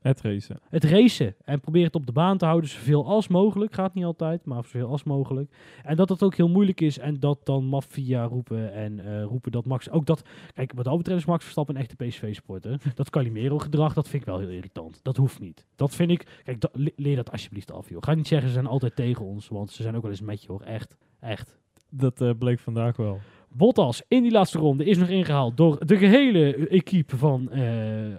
Het racen. het racen. En probeer het op de baan te houden, zoveel als mogelijk. Gaat niet altijd, maar zoveel als mogelijk. En dat het ook heel moeilijk is. En dat dan maffia roepen en eh, roepen dat Max... Ook dat, kijk, wat dat betreft is Max Verstappen een echte PSV-sporter. dat Calimero-gedrag, dat vind ik wel heel irritant. Dat hoeft niet. Dat vind ik... Kijk, dat- le- leer dat alsjeblieft af, joh. Ga niet zeggen, ze zijn altijd tegen ons. Want ze zijn ook wel eens met je, hoor. Echt. Echt. Dat eh, bleek vandaag wel. Bottas in die laatste ronde is nog ingehaald door de gehele equipe van eh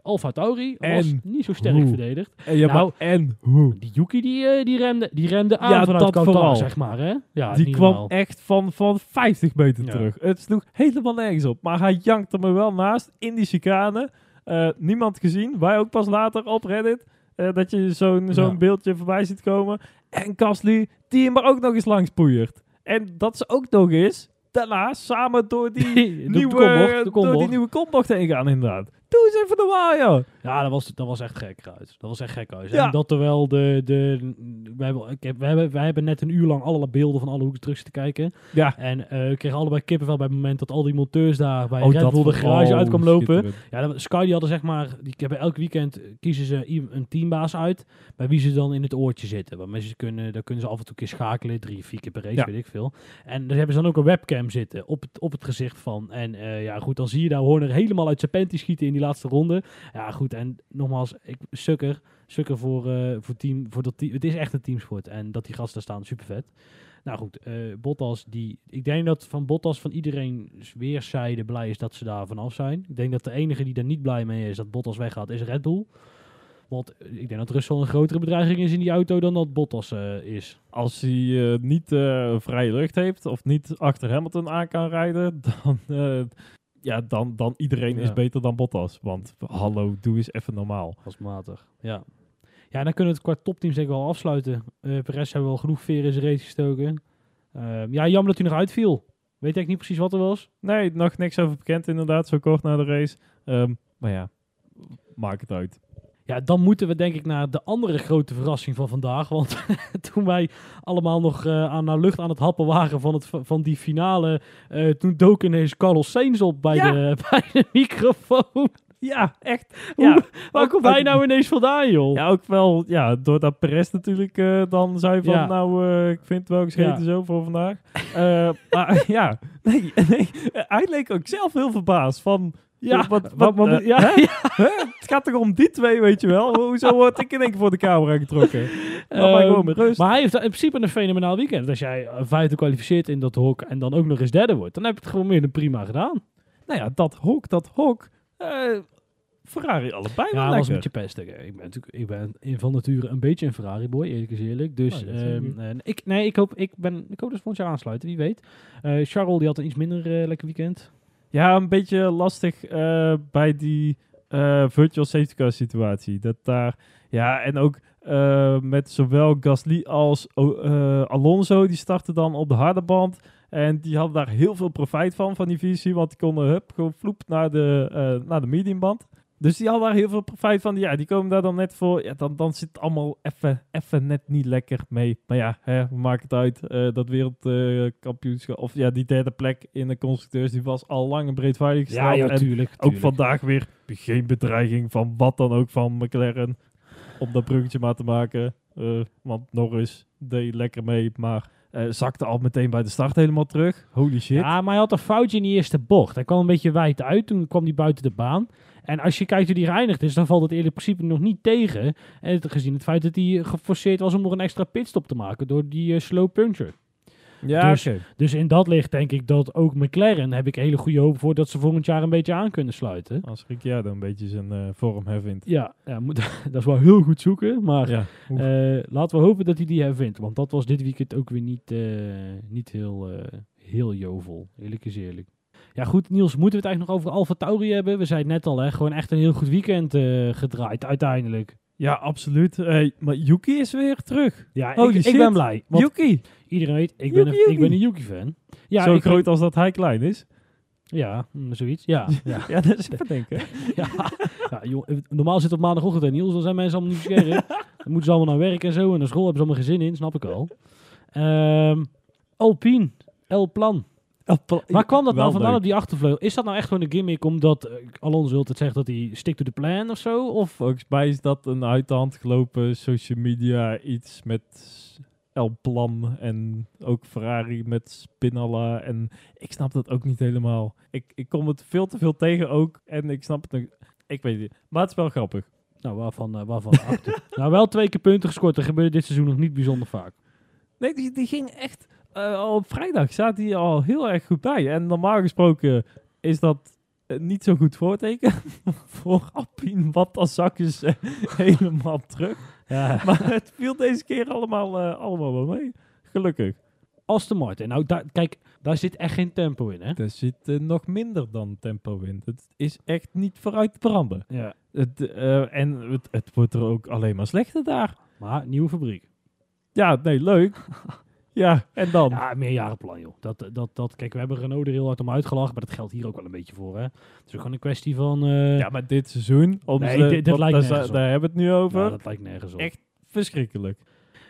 Alfa Tauri. En Was niet zo sterk hoe? verdedigd. En, ja, Nou, en hoe? Die Yuki die, eh, die, remde, die remde aan Ja, vanuit dat Qatar, vooral. zeg maar. Hè? Ja, Die kwam normaal. echt van, van 50 meter Ja. terug. Het sloeg helemaal nergens op. Maar hij jankte me wel naast in die chicane. Eh, niemand gezien. Wij ook pas later op Reddit. dat je zo'n zo'n beeldje voorbij ziet komen. En Gasly, die hem er ook nog eens langs poeiert. En dat ze ook nog eens daarna samen door die, de nieuwe, kombocht, de door die nieuwe kombocht heen gaan inderdaad. Doe eens even normaal, joh. Ja, dat was, dat was echt gek uit. Dat was echt gek uit. Ja. En dat terwijl de... de we, hebben, ik heb, we, hebben, wij hebben net een uur lang allerlei beelden van alle hoeken terug zitten kijken. Ja. En eh, we kregen allebei kippenvel bij het moment dat al die monteurs daar bij Oh, Red dat Bull de garage uit kwam lopen. Ja, dat- Sky die hadden zeg maar, die hebben elk weekend eh, kiezen ze een teambaas uit, bij wie ze dan in het oortje zitten. Waarmee ze kunnen, daar kunnen ze af en toe een keer schakelen, drie, vier keer per race, Ja. weet ik veel. En daar hebben ze dan ook een webcam zitten op het, op het gezicht van. En eh, ja, goed, dan zie je daar Horner helemaal uit zijn panty schieten in die laatste ronde. Ja, goed, en nogmaals, ik sukker, sukker voor, eh, voor team, voor dat team. Het is echt een teamsport en dat die gasten daar staan, super vet. Nou goed, eh, Bottas, die, ik denk dat van Bottas van iedereen weerszijden blij is dat ze daar vanaf zijn. Ik denk dat de enige die er niet blij mee is dat Bottas weggaat, is Red Bull. Want eh, ik denk dat Russell een grotere bedreiging is in die auto dan dat Bottas is. Als hij niet vrije lucht heeft of niet achter Hamilton aan kan rijden, dan, ja, dan, dan iedereen Ja. is beter dan Bottas. Want hallo, doe eens even normaal. Als matig, ja. Ja, dan kunnen we het qua topteams denk ik wel afsluiten. Eh Perez hebben wel genoeg veer in zijn race gestoken. Ehm, ja, jammer dat hij nog uitviel. Weet ik niet precies wat er was. Nee, nog niks over bekend inderdaad, zo kort na de race. Ehm, maar ja, maak het uit. Ja, dan moeten we denk ik naar de andere grote verrassing van vandaag. Want toen wij allemaal nog eh, aan naar lucht aan het happen waren van, het, van die finale. eh, toen dook ineens Carlos Sainz op bij, Ja. de, bij de microfoon. Ja, echt. Hoe- Ja, Waar komt hij nou ineens vandaan, joh? Ja, ook wel, ja, doordat Perez natuurlijk eh, dan zei van, Ja. nou, ik vind het wel gescheten Ja. zo voor vandaag. Eh, maar ja, nee, nee, hij leek ook zelf heel verbaasd van, Ja, wat, wat, eh, ja, hè? ja. Hè? Het gaat toch om die twee, weet je wel? Hoezo word ik in één keer voor de camera getrokken? Laat mij gewoon met rust. Maar hij heeft in principe een fenomenaal weekend. Als jij eh, vijfde kwalificeert in dat hok en dan ook nog eens derde wordt, dan heb je het gewoon meer dan prima gedaan. nou ja, dat hok, dat hok. eh, Ferrari allebei Ja, wel was een beetje pestig. Ik ben natuurlijk, ik ben in van nature een beetje een Ferrari boy, eerlijk is eerlijk. Dus Oh, ehm, eh, ik, nee, ik hoop, ik ben, ik hoop dat ze volgend jaar aansluiten, wie weet. Eh Charles die had een iets minder eh, lekker weekend. Ja, een beetje lastig eh, bij die eh, virtual safety car situatie. Dat daar, ja, en ook eh, met zowel Gasly als Alonso, die starten dan op de harde band. En die hadden daar heel veel profijt van, van die visie, want die konden hup, gewoon vloep naar de, naar de mediumband. Dus die hadden daar heel veel profijt van. Ja, die komen daar dan net voor. Ja, dan, dan zit het allemaal even, even net niet lekker mee. Maar ja, hè, we maken het uit. Eh, dat wereldkampioenschap, of ja, die derde plek in de constructeurs, die was al lang en breed veilig gesteld. en tuurlijk. ook vandaag weer geen bedreiging van wat dan ook van McLaren. Om dat bruggetje maar te maken. Eh, want Norris deed lekker mee, maar eh, zakte al meteen bij de start helemaal terug. Holy shit. Ja, maar hij had een foutje in die eerste bocht. Hij kwam een beetje wijd uit, toen kwam hij buiten de baan. En als je kijkt hoe die reinigd is, dan valt het in principe nog niet tegen. En het, gezien het feit dat hij geforceerd was om nog een extra pitstop te maken door die eh, slow puncture. ja, dus-. Dus in dat licht denk ik dat ook McLaren, heb ik hele goede hoop voor dat ze volgend jaar een beetje aan kunnen sluiten. Als Ricciardo een beetje zijn eh, vorm hervindt. Ja, ja moet, dat is wel heel goed zoeken, maar Ja, eh, laten we hopen dat hij die hervindt. Want dat was dit weekend ook weer niet, eh, niet heel, eh, heel jovel, eerlijk is eerlijk. Ja goed, Niels, moeten we het eigenlijk nog over Alfa Tauri hebben? We zeiden net al, hè, gewoon echt een heel goed weekend eh, gedraaid uiteindelijk. Ja, absoluut. Eh, maar Yuki is weer terug. Ja, Holy ik, ik ben blij. Yuki! iedereen weet, ik ben, Yuki, een, ik ben Yuki. een Yuki-fan. Ja, Zo groot als dat hij klein is. Ja, mm, zoiets. Ja, ja. Ja, dat is even denken. ja. ja joh, normaal zit het op maandagochtend en Niels, dan zijn mensen allemaal niet scherp. dan moeten ze allemaal naar werk en zo. En naar school hebben ze allemaal geen zin in, snap ik al. Ehm Alpine, El Plan. Waar kwam dat nou vandaan op die achtervleugel? Is dat nou echt gewoon een gimmick omdat uh, Alonso altijd zegt dat hij stick to the plan of zo? Of Volgens mij is dat een uit de hand gelopen social media iets met El Plan en ook Ferrari met Spinalla. En ik snap dat ook niet helemaal. Ik, ik kom het veel te veel tegen ook en ik snap het nog. Ik weet het niet. Maar het is wel grappig. nou, waarvan, eh, waarvan achter? nou, wel twee keer punten gescoord. Dat gebeurde dit seizoen nog niet bijzonder vaak. Nee, die, die ging echt... eh, op vrijdag zat hij al heel erg goed bij. En normaal gesproken is dat eh, niet zo goed voorteken voor. Want dan zakken ze helemaal terug. Ja. Maar het viel deze keer allemaal, eh, allemaal wel mee. Gelukkig. Aston Martin. Nou, daar, kijk, daar zit echt geen tempo in, hè? Er zit nog minder dan tempo in. Het is echt niet vooruit te branden. Ja. Het, en het, het wordt er ook alleen maar slechter daar. Maar nieuwe fabriek. Ja, nee, leuk. ja, en dan? Ja, meerjarenplan, joh. Dat, dat, dat, kijk, we hebben Renault er heel hard om uitgelachen, maar dat geldt hier ook wel een beetje voor, hè? Het is ook gewoon een kwestie van... eh, Ja, maar dit seizoen, om Nee, dit- dit lijkt daar, hebben we het nu over. ja, dat lijkt nergens op. Echt verschrikkelijk.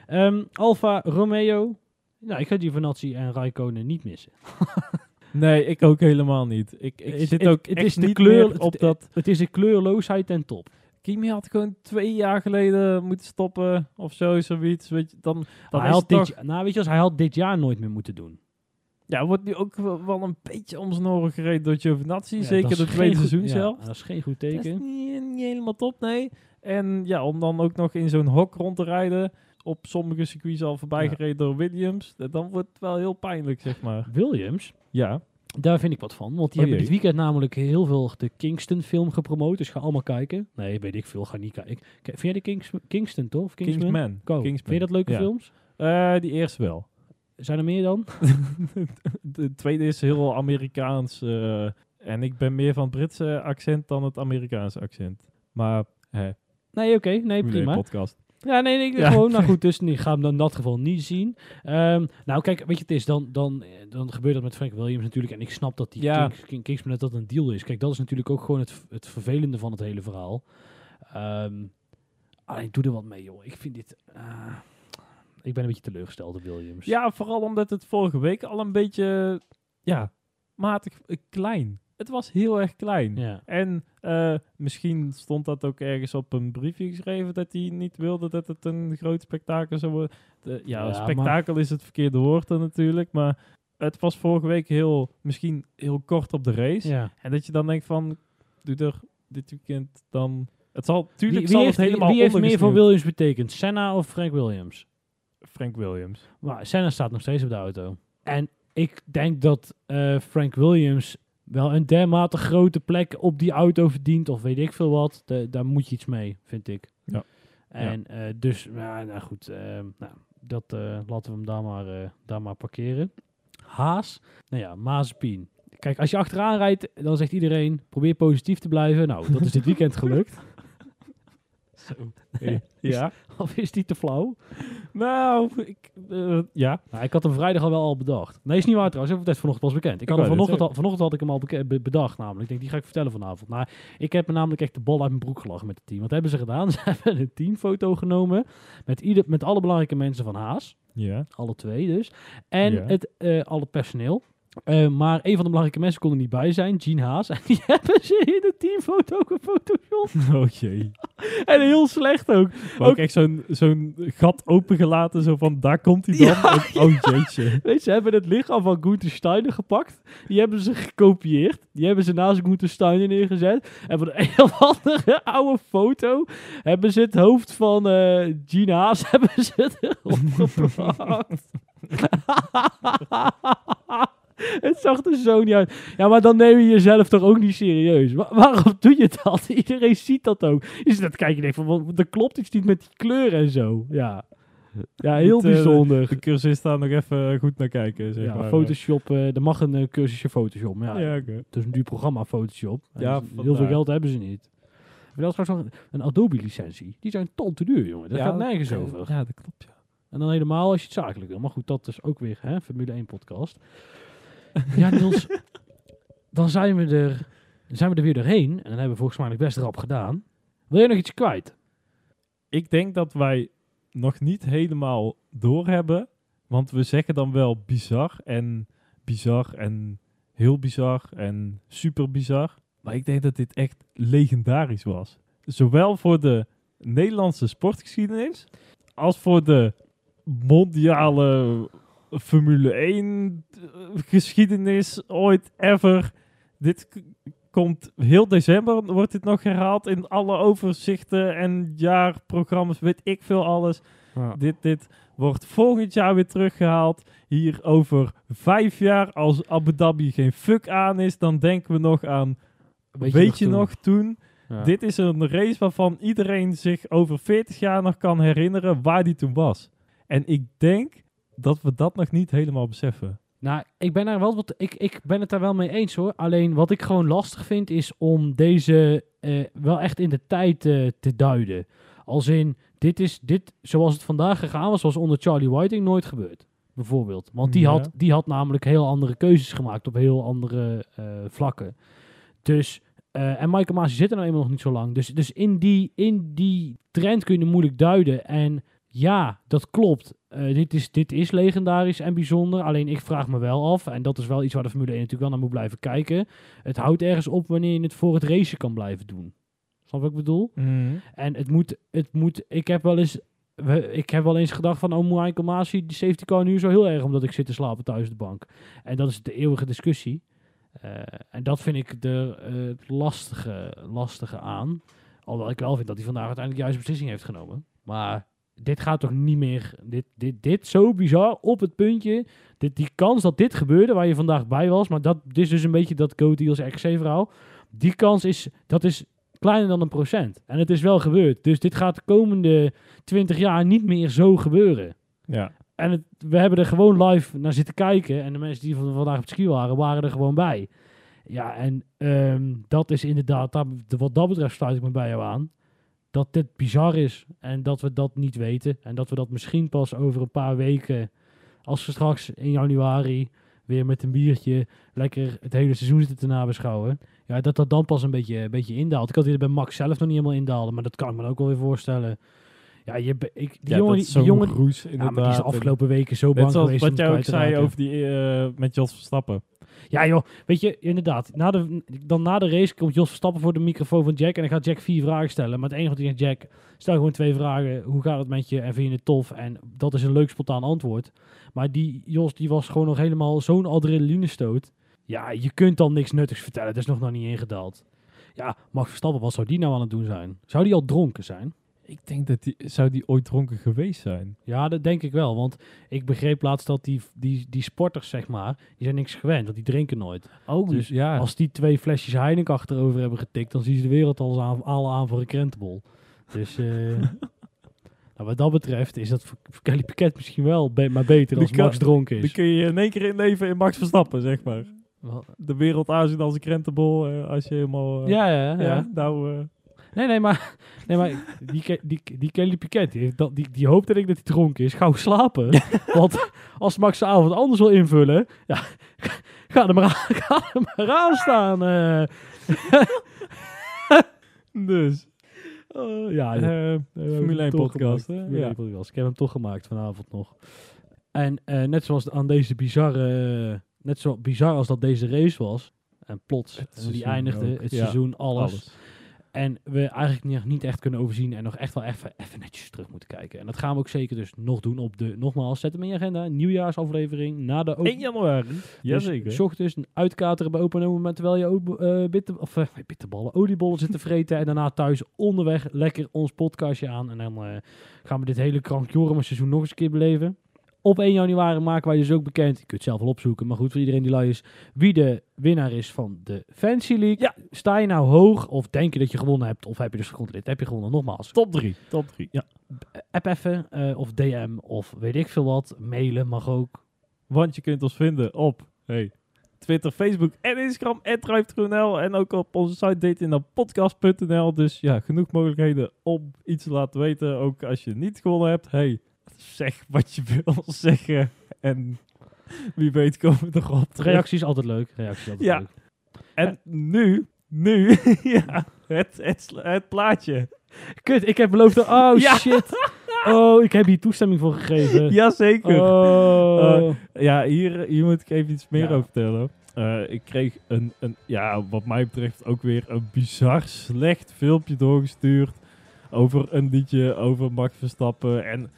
Ehm, Alfa Romeo. Nou, ik ga Giovinazzi en Raikkonen niet missen. Nee, ik ook helemaal niet. Ik, ik Het- zit ook het is de kleur- op dat... Het is een kleurloosheid ten top. Kimi had gewoon twee jaar geleden moeten stoppen of zo, zoiets. Weet je, dan, dan hij had toch- dit, nou, weet je, als hij had dit jaar nooit meer moeten doen. Ja, wordt nu ook wel wel een beetje om zijn oren gereden door Giovinazzi. Ja, zeker is tweede goed- seizoen ja, zelf. Dat is geen goed Dat is teken. niet, niet helemaal top, nee. En ja, om dan ook nog in zo'n hok rond te rijden. Op sommige circuits al voorbij Ja. gereden door Williams. Dan wordt het wel heel pijnlijk, zeg maar. Williams, Ja. Daar vind ik wat van. Want die Oh hebben dit weekend namelijk heel veel de Kingston film gepromoot. Dus ga allemaal kijken. Nee, weet ik veel. Ga niet kijken. Vind jij de Kings, Kingston toch? Of Kingsman? Kingsman. Go. Kingsman. Vind je dat leuke Ja. films? Eh, die eerste wel. Zijn er meer dan? de tweede is heel Amerikaans. eh, en ik ben meer van het Britse accent dan het Amerikaanse accent. Maar, hè, Nee, oké. nee, prima. 1 podcast. Ja, nee, nee Ja. gewoon, nou goed, dus nee, ga hem dan in dat geval niet zien. Ehm, nou, kijk, weet je, het is dan, dan, eh, dan gebeurt dat met Frank Williams natuurlijk. En ik snap dat die Ja. Kings, King, Kingsman dat dat een deal is. Kijk, dat is natuurlijk ook gewoon het, het vervelende van het hele verhaal. Ehm alleen, doe er wat mee, joh. Ik vind dit... ah, ik ben een beetje teleurgesteld op Williams. Ja, vooral omdat het vorige week al een beetje, ja, matig eh, klein. Het was heel erg klein. Ja. En eh, misschien stond dat ook ergens op een briefje geschreven dat hij niet wilde dat het een groot spektakel zou worden. De- ja, Ja, spektakel is het verkeerde woord dan natuurlijk, maar het was vorige week heel, misschien heel kort op de race. ja. En dat je dan denkt van, doe er dit weekend dan... Het zal, Wie, tuurlijk wie zal heeft, het helemaal wie heeft meer voor Williams betekend? Senna of Frank Williams? Frank Williams. Maar Senna staat nog steeds op de auto. En ik denk dat eh, Frank Williams wel een dermate grote plek op die auto verdient. Of weet ik veel wat. De- daar moet je iets mee, vind ik. Ja. En eh, dus, ja, nou goed. eh, nou, dat eh, laten we hem daar maar, daar maar parkeren. Haas. Nou ja, Mazepin. Kijk, als je achteraan rijdt, dan zegt iedereen, probeer positief te blijven. Nou, dat is dit weekend gelukt. ja. Of is die te flauw? Nou, ik, eh, ja. Nou, ik had hem vrijdag al wel al bedacht. Nee, is niet waar trouwens. Het vanochtend pas bekend. Ik had hem vanochtend, al, vanochtend had ik hem al bedacht namelijk. Ik denk, die ga ik vertellen vanavond. Maar ik heb me namelijk echt de bal uit mijn broek gelachen met het team. Wat hebben ze gedaan? Ze hebben een teamfoto genomen met, ieder, met alle belangrijke mensen van Haas. Ja. Alle twee dus. En Ja. het, eh al het personeel. Eh, maar een van de belangrijke mensen kon er niet bij zijn, Gene Haas. En die hebben ze in de teamfoto gefotoshopt. Oh jee. En heel slecht ook. Maar ook Ook- echt zo'n zo'n gat opengelaten, zo van daar komt hij dan. Ja, Ook- oh jeetje. Weet je, ze hebben het lichaam van Gunther Steiner gepakt. Die hebben ze gekopieerd. Die hebben ze naast Gunther Steiner neergezet. En voor de een of andere oude foto hebben ze het hoofd van eh Gina Haas hebben ze erop geplakt. Het zag er zo niet uit. Ja, maar dan neem je jezelf toch ook niet serieus. Wa- waarom doe je dat? Iedereen ziet dat ook. Je zit dat kijken en denkt van, wat- er klopt iets niet met die kleur en zo. Ja, ja heel eh, bijzonder. De cursist daar nog even goed naar kijken, zeg Ja, maar. Photoshop, eh er mag een eh, cursusje Photoshop. Maar ja, Ja, het is een duur programma Photoshop. Ja, dus heel veel geld hebben ze niet. Je dat trouwens nog een Adobe-licentie? Die zijn ton te duur, jongen. Daar Ja, gaat nergens eh, over. Ja, dat klopt. Ja. En dan helemaal als je het zakelijk wil. Maar goed, dat is ook weer hè, Formule 1 podcast. Ja, Niels. dan zijn we, er, zijn we er weer doorheen. En dan hebben we volgens mij best rap gedaan. Wil je nog iets kwijt? Ik denk dat wij nog niet helemaal doorhebben. Want we zeggen dan wel bizar en bizar en heel bizar en super bizar. Maar ik denk dat dit echt legendarisch was. Zowel voor de Nederlandse sportgeschiedenis als voor de mondiale Formule 1 geschiedenis ooit ever. Dit komt heel december, wordt dit nog herhaald in alle overzichten en jaarprogramma's, weet ik veel alles. Dit, dit wordt volgend jaar weer teruggehaald. Hier over vijf jaar, als Abu Dhabi geen fuck aan is, dan denken we nog aan, weet, je, nog, toen? Ja. Dit is een race waarvan iedereen zich over 40 jaar nog kan herinneren waar die toen was. En ik denk dat we dat nog niet helemaal beseffen. Nou, ik ben, er wel wat, ik, ik ben het daar wel mee eens hoor. Alleen wat ik gewoon lastig vind is om deze eh, wel echt in de tijd eh, te duiden. Als in, dit is dit, zoals het vandaag gegaan was, was onder Charlie Whiting nooit gebeurd. Bijvoorbeeld. Want die, Ja. had, die had namelijk heel andere keuzes gemaakt op heel andere eh, vlakken. Dus, en Michael Masi zit er nou eenmaal nog niet zo lang. Dus, dus in, die, in die trend kun je moeilijk duiden. En ja, dat klopt. Eh, dit, is, dit is legendarisch en bijzonder. Alleen ik vraag me wel af, en dat is wel iets waar de Formule 1 natuurlijk wel naar moet blijven kijken. Het houdt ergens op wanneer je het voor het racen kan blijven doen. Snap wat ik bedoel? En het moet, het moet, ik heb wel eens, ik heb wel eens gedacht van, oh Michael Masi, die safety car nu zo heel erg omdat ik zit te slapen thuis op de bank. En dat is de eeuwige discussie. Eh, en dat vind ik er het lastige, lastige aan. Alhoewel ik wel vind dat hij vandaag uiteindelijk de juiste beslissing heeft genomen. Maar dit gaat toch niet meer, dit, dit, dit zo bizar op het puntje. Dit, die kans dat dit gebeurde, waar je vandaag bij was, maar dat dit is dus een beetje dat Go Deals XC verhaal. Die kans is, dat is kleiner dan een procent. En het is wel gebeurd. Dus dit gaat de komende 20 jaar niet meer zo gebeuren. Ja. En het, we hebben er gewoon live naar zitten kijken. En de mensen die van vandaag op het ski waren, waren er gewoon bij. Ja, en ehm, dat is inderdaad, wat dat betreft sluit ik me bij jou aan. Dat dit bizar is en dat we dat niet weten. En dat we dat misschien pas over een paar weken, als we straks in januari weer met een biertje lekker het hele seizoen zitten te nabeschouwen. Ja, dat dat dan pas een beetje, een beetje indaalt. Ik had hier bij Max zelf nog niet helemaal indaalde, maar dat kan ik me ook wel weer voorstellen. Ja, je, ik, die ja, jongen, die, die jongen, roes ja, inderdaad. maar die is de afgelopen weken zo bang geweest. wat het jij ook zei over die eh, met Jos Verstappen. Ja joh, weet je, inderdaad. Na de, dan na de race komt Jos Verstappen voor de microfoon van Jack en dan gaat Jack vier vragen stellen. Maar het enige wat hij zegt, Jack, stel gewoon twee vragen. Hoe gaat het met je en vind je het tof? En dat is een leuk spontaan antwoord. Maar die Jos, die was gewoon nog helemaal zo'n adrenalinestoot. Ja, je kunt dan niks nuttigs vertellen. Dat is nog nog niet ingedaald. Ja, Max Verstappen, wat zou die nou aan het doen zijn? Zou die al dronken zijn? Ik denk dat die, zou die ooit dronken geweest zijn. Ja, dat denk ik wel. Want ik begreep laatst dat die, die, die sporters, zeg maar, die zijn niks gewend. Want die drinken nooit. Oh, Dus ja. Als die twee flesjes Heineken achterover hebben getikt, dan zien ze de wereld al aan, al aan voor een krentenbol. Dus eh, nou, wat dat betreft is dat voor, voor Kelly Piquet misschien wel be- maar beter als Max dronken Dan is. kun je in één keer inleven in Max Verstappen, zeg maar. De wereld aanzien als een krentenbol, eh, als je helemaal... eh, Ja, ja, ja. ja, nou... Nee, nee, maar, nee, maar die, die, die Kelly Piquet, die, dat, die, die hoopt dat ik dat hij dronken is. Gauw slapen. Want als Max de avond anders wil invullen, ja, ga er maar aan, ga er maar aan staan. eh. dus, ja, eh, We hebben Formule hem 1 toch podcast? Formule Ja. 1 podcast. Ik heb hem toch gemaakt vanavond nog. En net zoals aan deze bizarre, net zo bizar als dat deze race was. En plots, en die eindigde, ook. het Ja, seizoen, alles. alles. En we eigenlijk nog niet echt kunnen overzien en nog echt wel even, even netjes terug moeten kijken. En dat gaan we ook zeker dus nog doen op de, nogmaals, zet hem in je agenda, nieuwjaarsaflevering, na de 1 januari. dus Jazeker. s ochtends een uitkateren bij open moment terwijl je ook eh bitter, of, eh, bitterballen, oliebollen zit te vreten. en daarna thuis onderweg lekker ons podcastje aan. En dan eh, gaan we dit hele krankjorum seizoen nog eens een keer beleven. Op 1 januari maken wij dus ook bekend, je kunt het zelf wel opzoeken, maar goed voor iedereen die lui is, wie de winnaar is van de Fancy League. Ja. Sta je nou hoog of denk je dat je gewonnen hebt of heb je dus gecontroleerd? Heb je gewonnen? Nogmaals, Top 3. Top 3. Ja. app even eh, of DM of weet ik veel wat, mailen mag ook. Want je kunt ons vinden op... Hey. Twitter, Facebook en Instagram. @drive.nl en ook op onze site datingnapodcast.nl. Dus ja, genoeg mogelijkheden om iets te laten weten. Ook als je niet gewonnen hebt. Hey, zeg wat je wil zeggen. En wie weet komen we erop terug. Reactie is altijd leuk. Reactie is altijd Ja. leuk. En nu, nu, ja, het, het, het plaatje. Kut, ik heb beloofd... Oh, Ja. shit. Oh, ik heb hier toestemming voor gegeven. Jazeker. Oh. Ja, hier, hier moet ik even iets meer Ja. over vertellen. Eh, ik kreeg een, een, ja, wat mij betreft ook weer een bizar slecht filmpje doorgestuurd. Over een liedje over Max Verstappen. En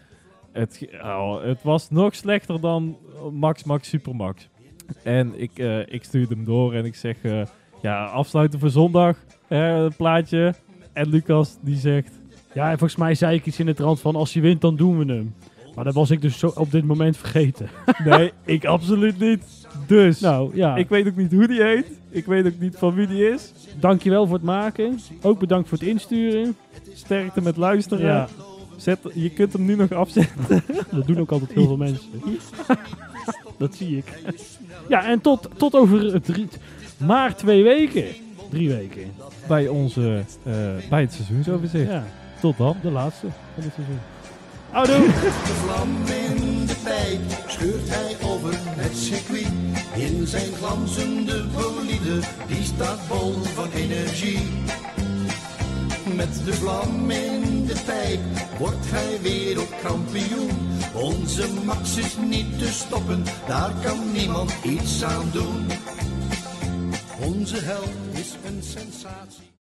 het, oh, het was nog slechter dan Max Max Supermax. En ik, eh, ik stuurde hem door en ik zeg, eh, ja, afsluiten voor zondag, het plaatje. En Lucas die zegt, Ja, en volgens mij zei ik iets in de trant van... Als hij wint, dan doen we hem. Maar dat was ik dus zo op dit moment vergeten. nee, ik absoluut niet. Dus, Nou, ja. ik weet ook niet hoe die heet. Ik weet ook niet van wie die is. Dankjewel voor het maken. Ook bedankt voor het insturen. Sterkte met luisteren. Ja, Zet, je kunt hem nu nog afzetten. dat doen ook altijd heel veel mensen. dat zie ik. Ja, en tot, tot over drie, maar twee weken. Drie weken. Bij, onze, eh, bij het seizoensoverzicht. Ja, Tot dan. de laatste van dit seizoen. Houdoe! De vlam in de pijp scheurt hij over het circuit. In zijn glanzende bolide, die staat vol van energie. Met de vlam in de pijp wordt hij wereldkampioen. Onze Max is niet te stoppen, daar kan niemand iets aan doen. Onze held is een sensatie.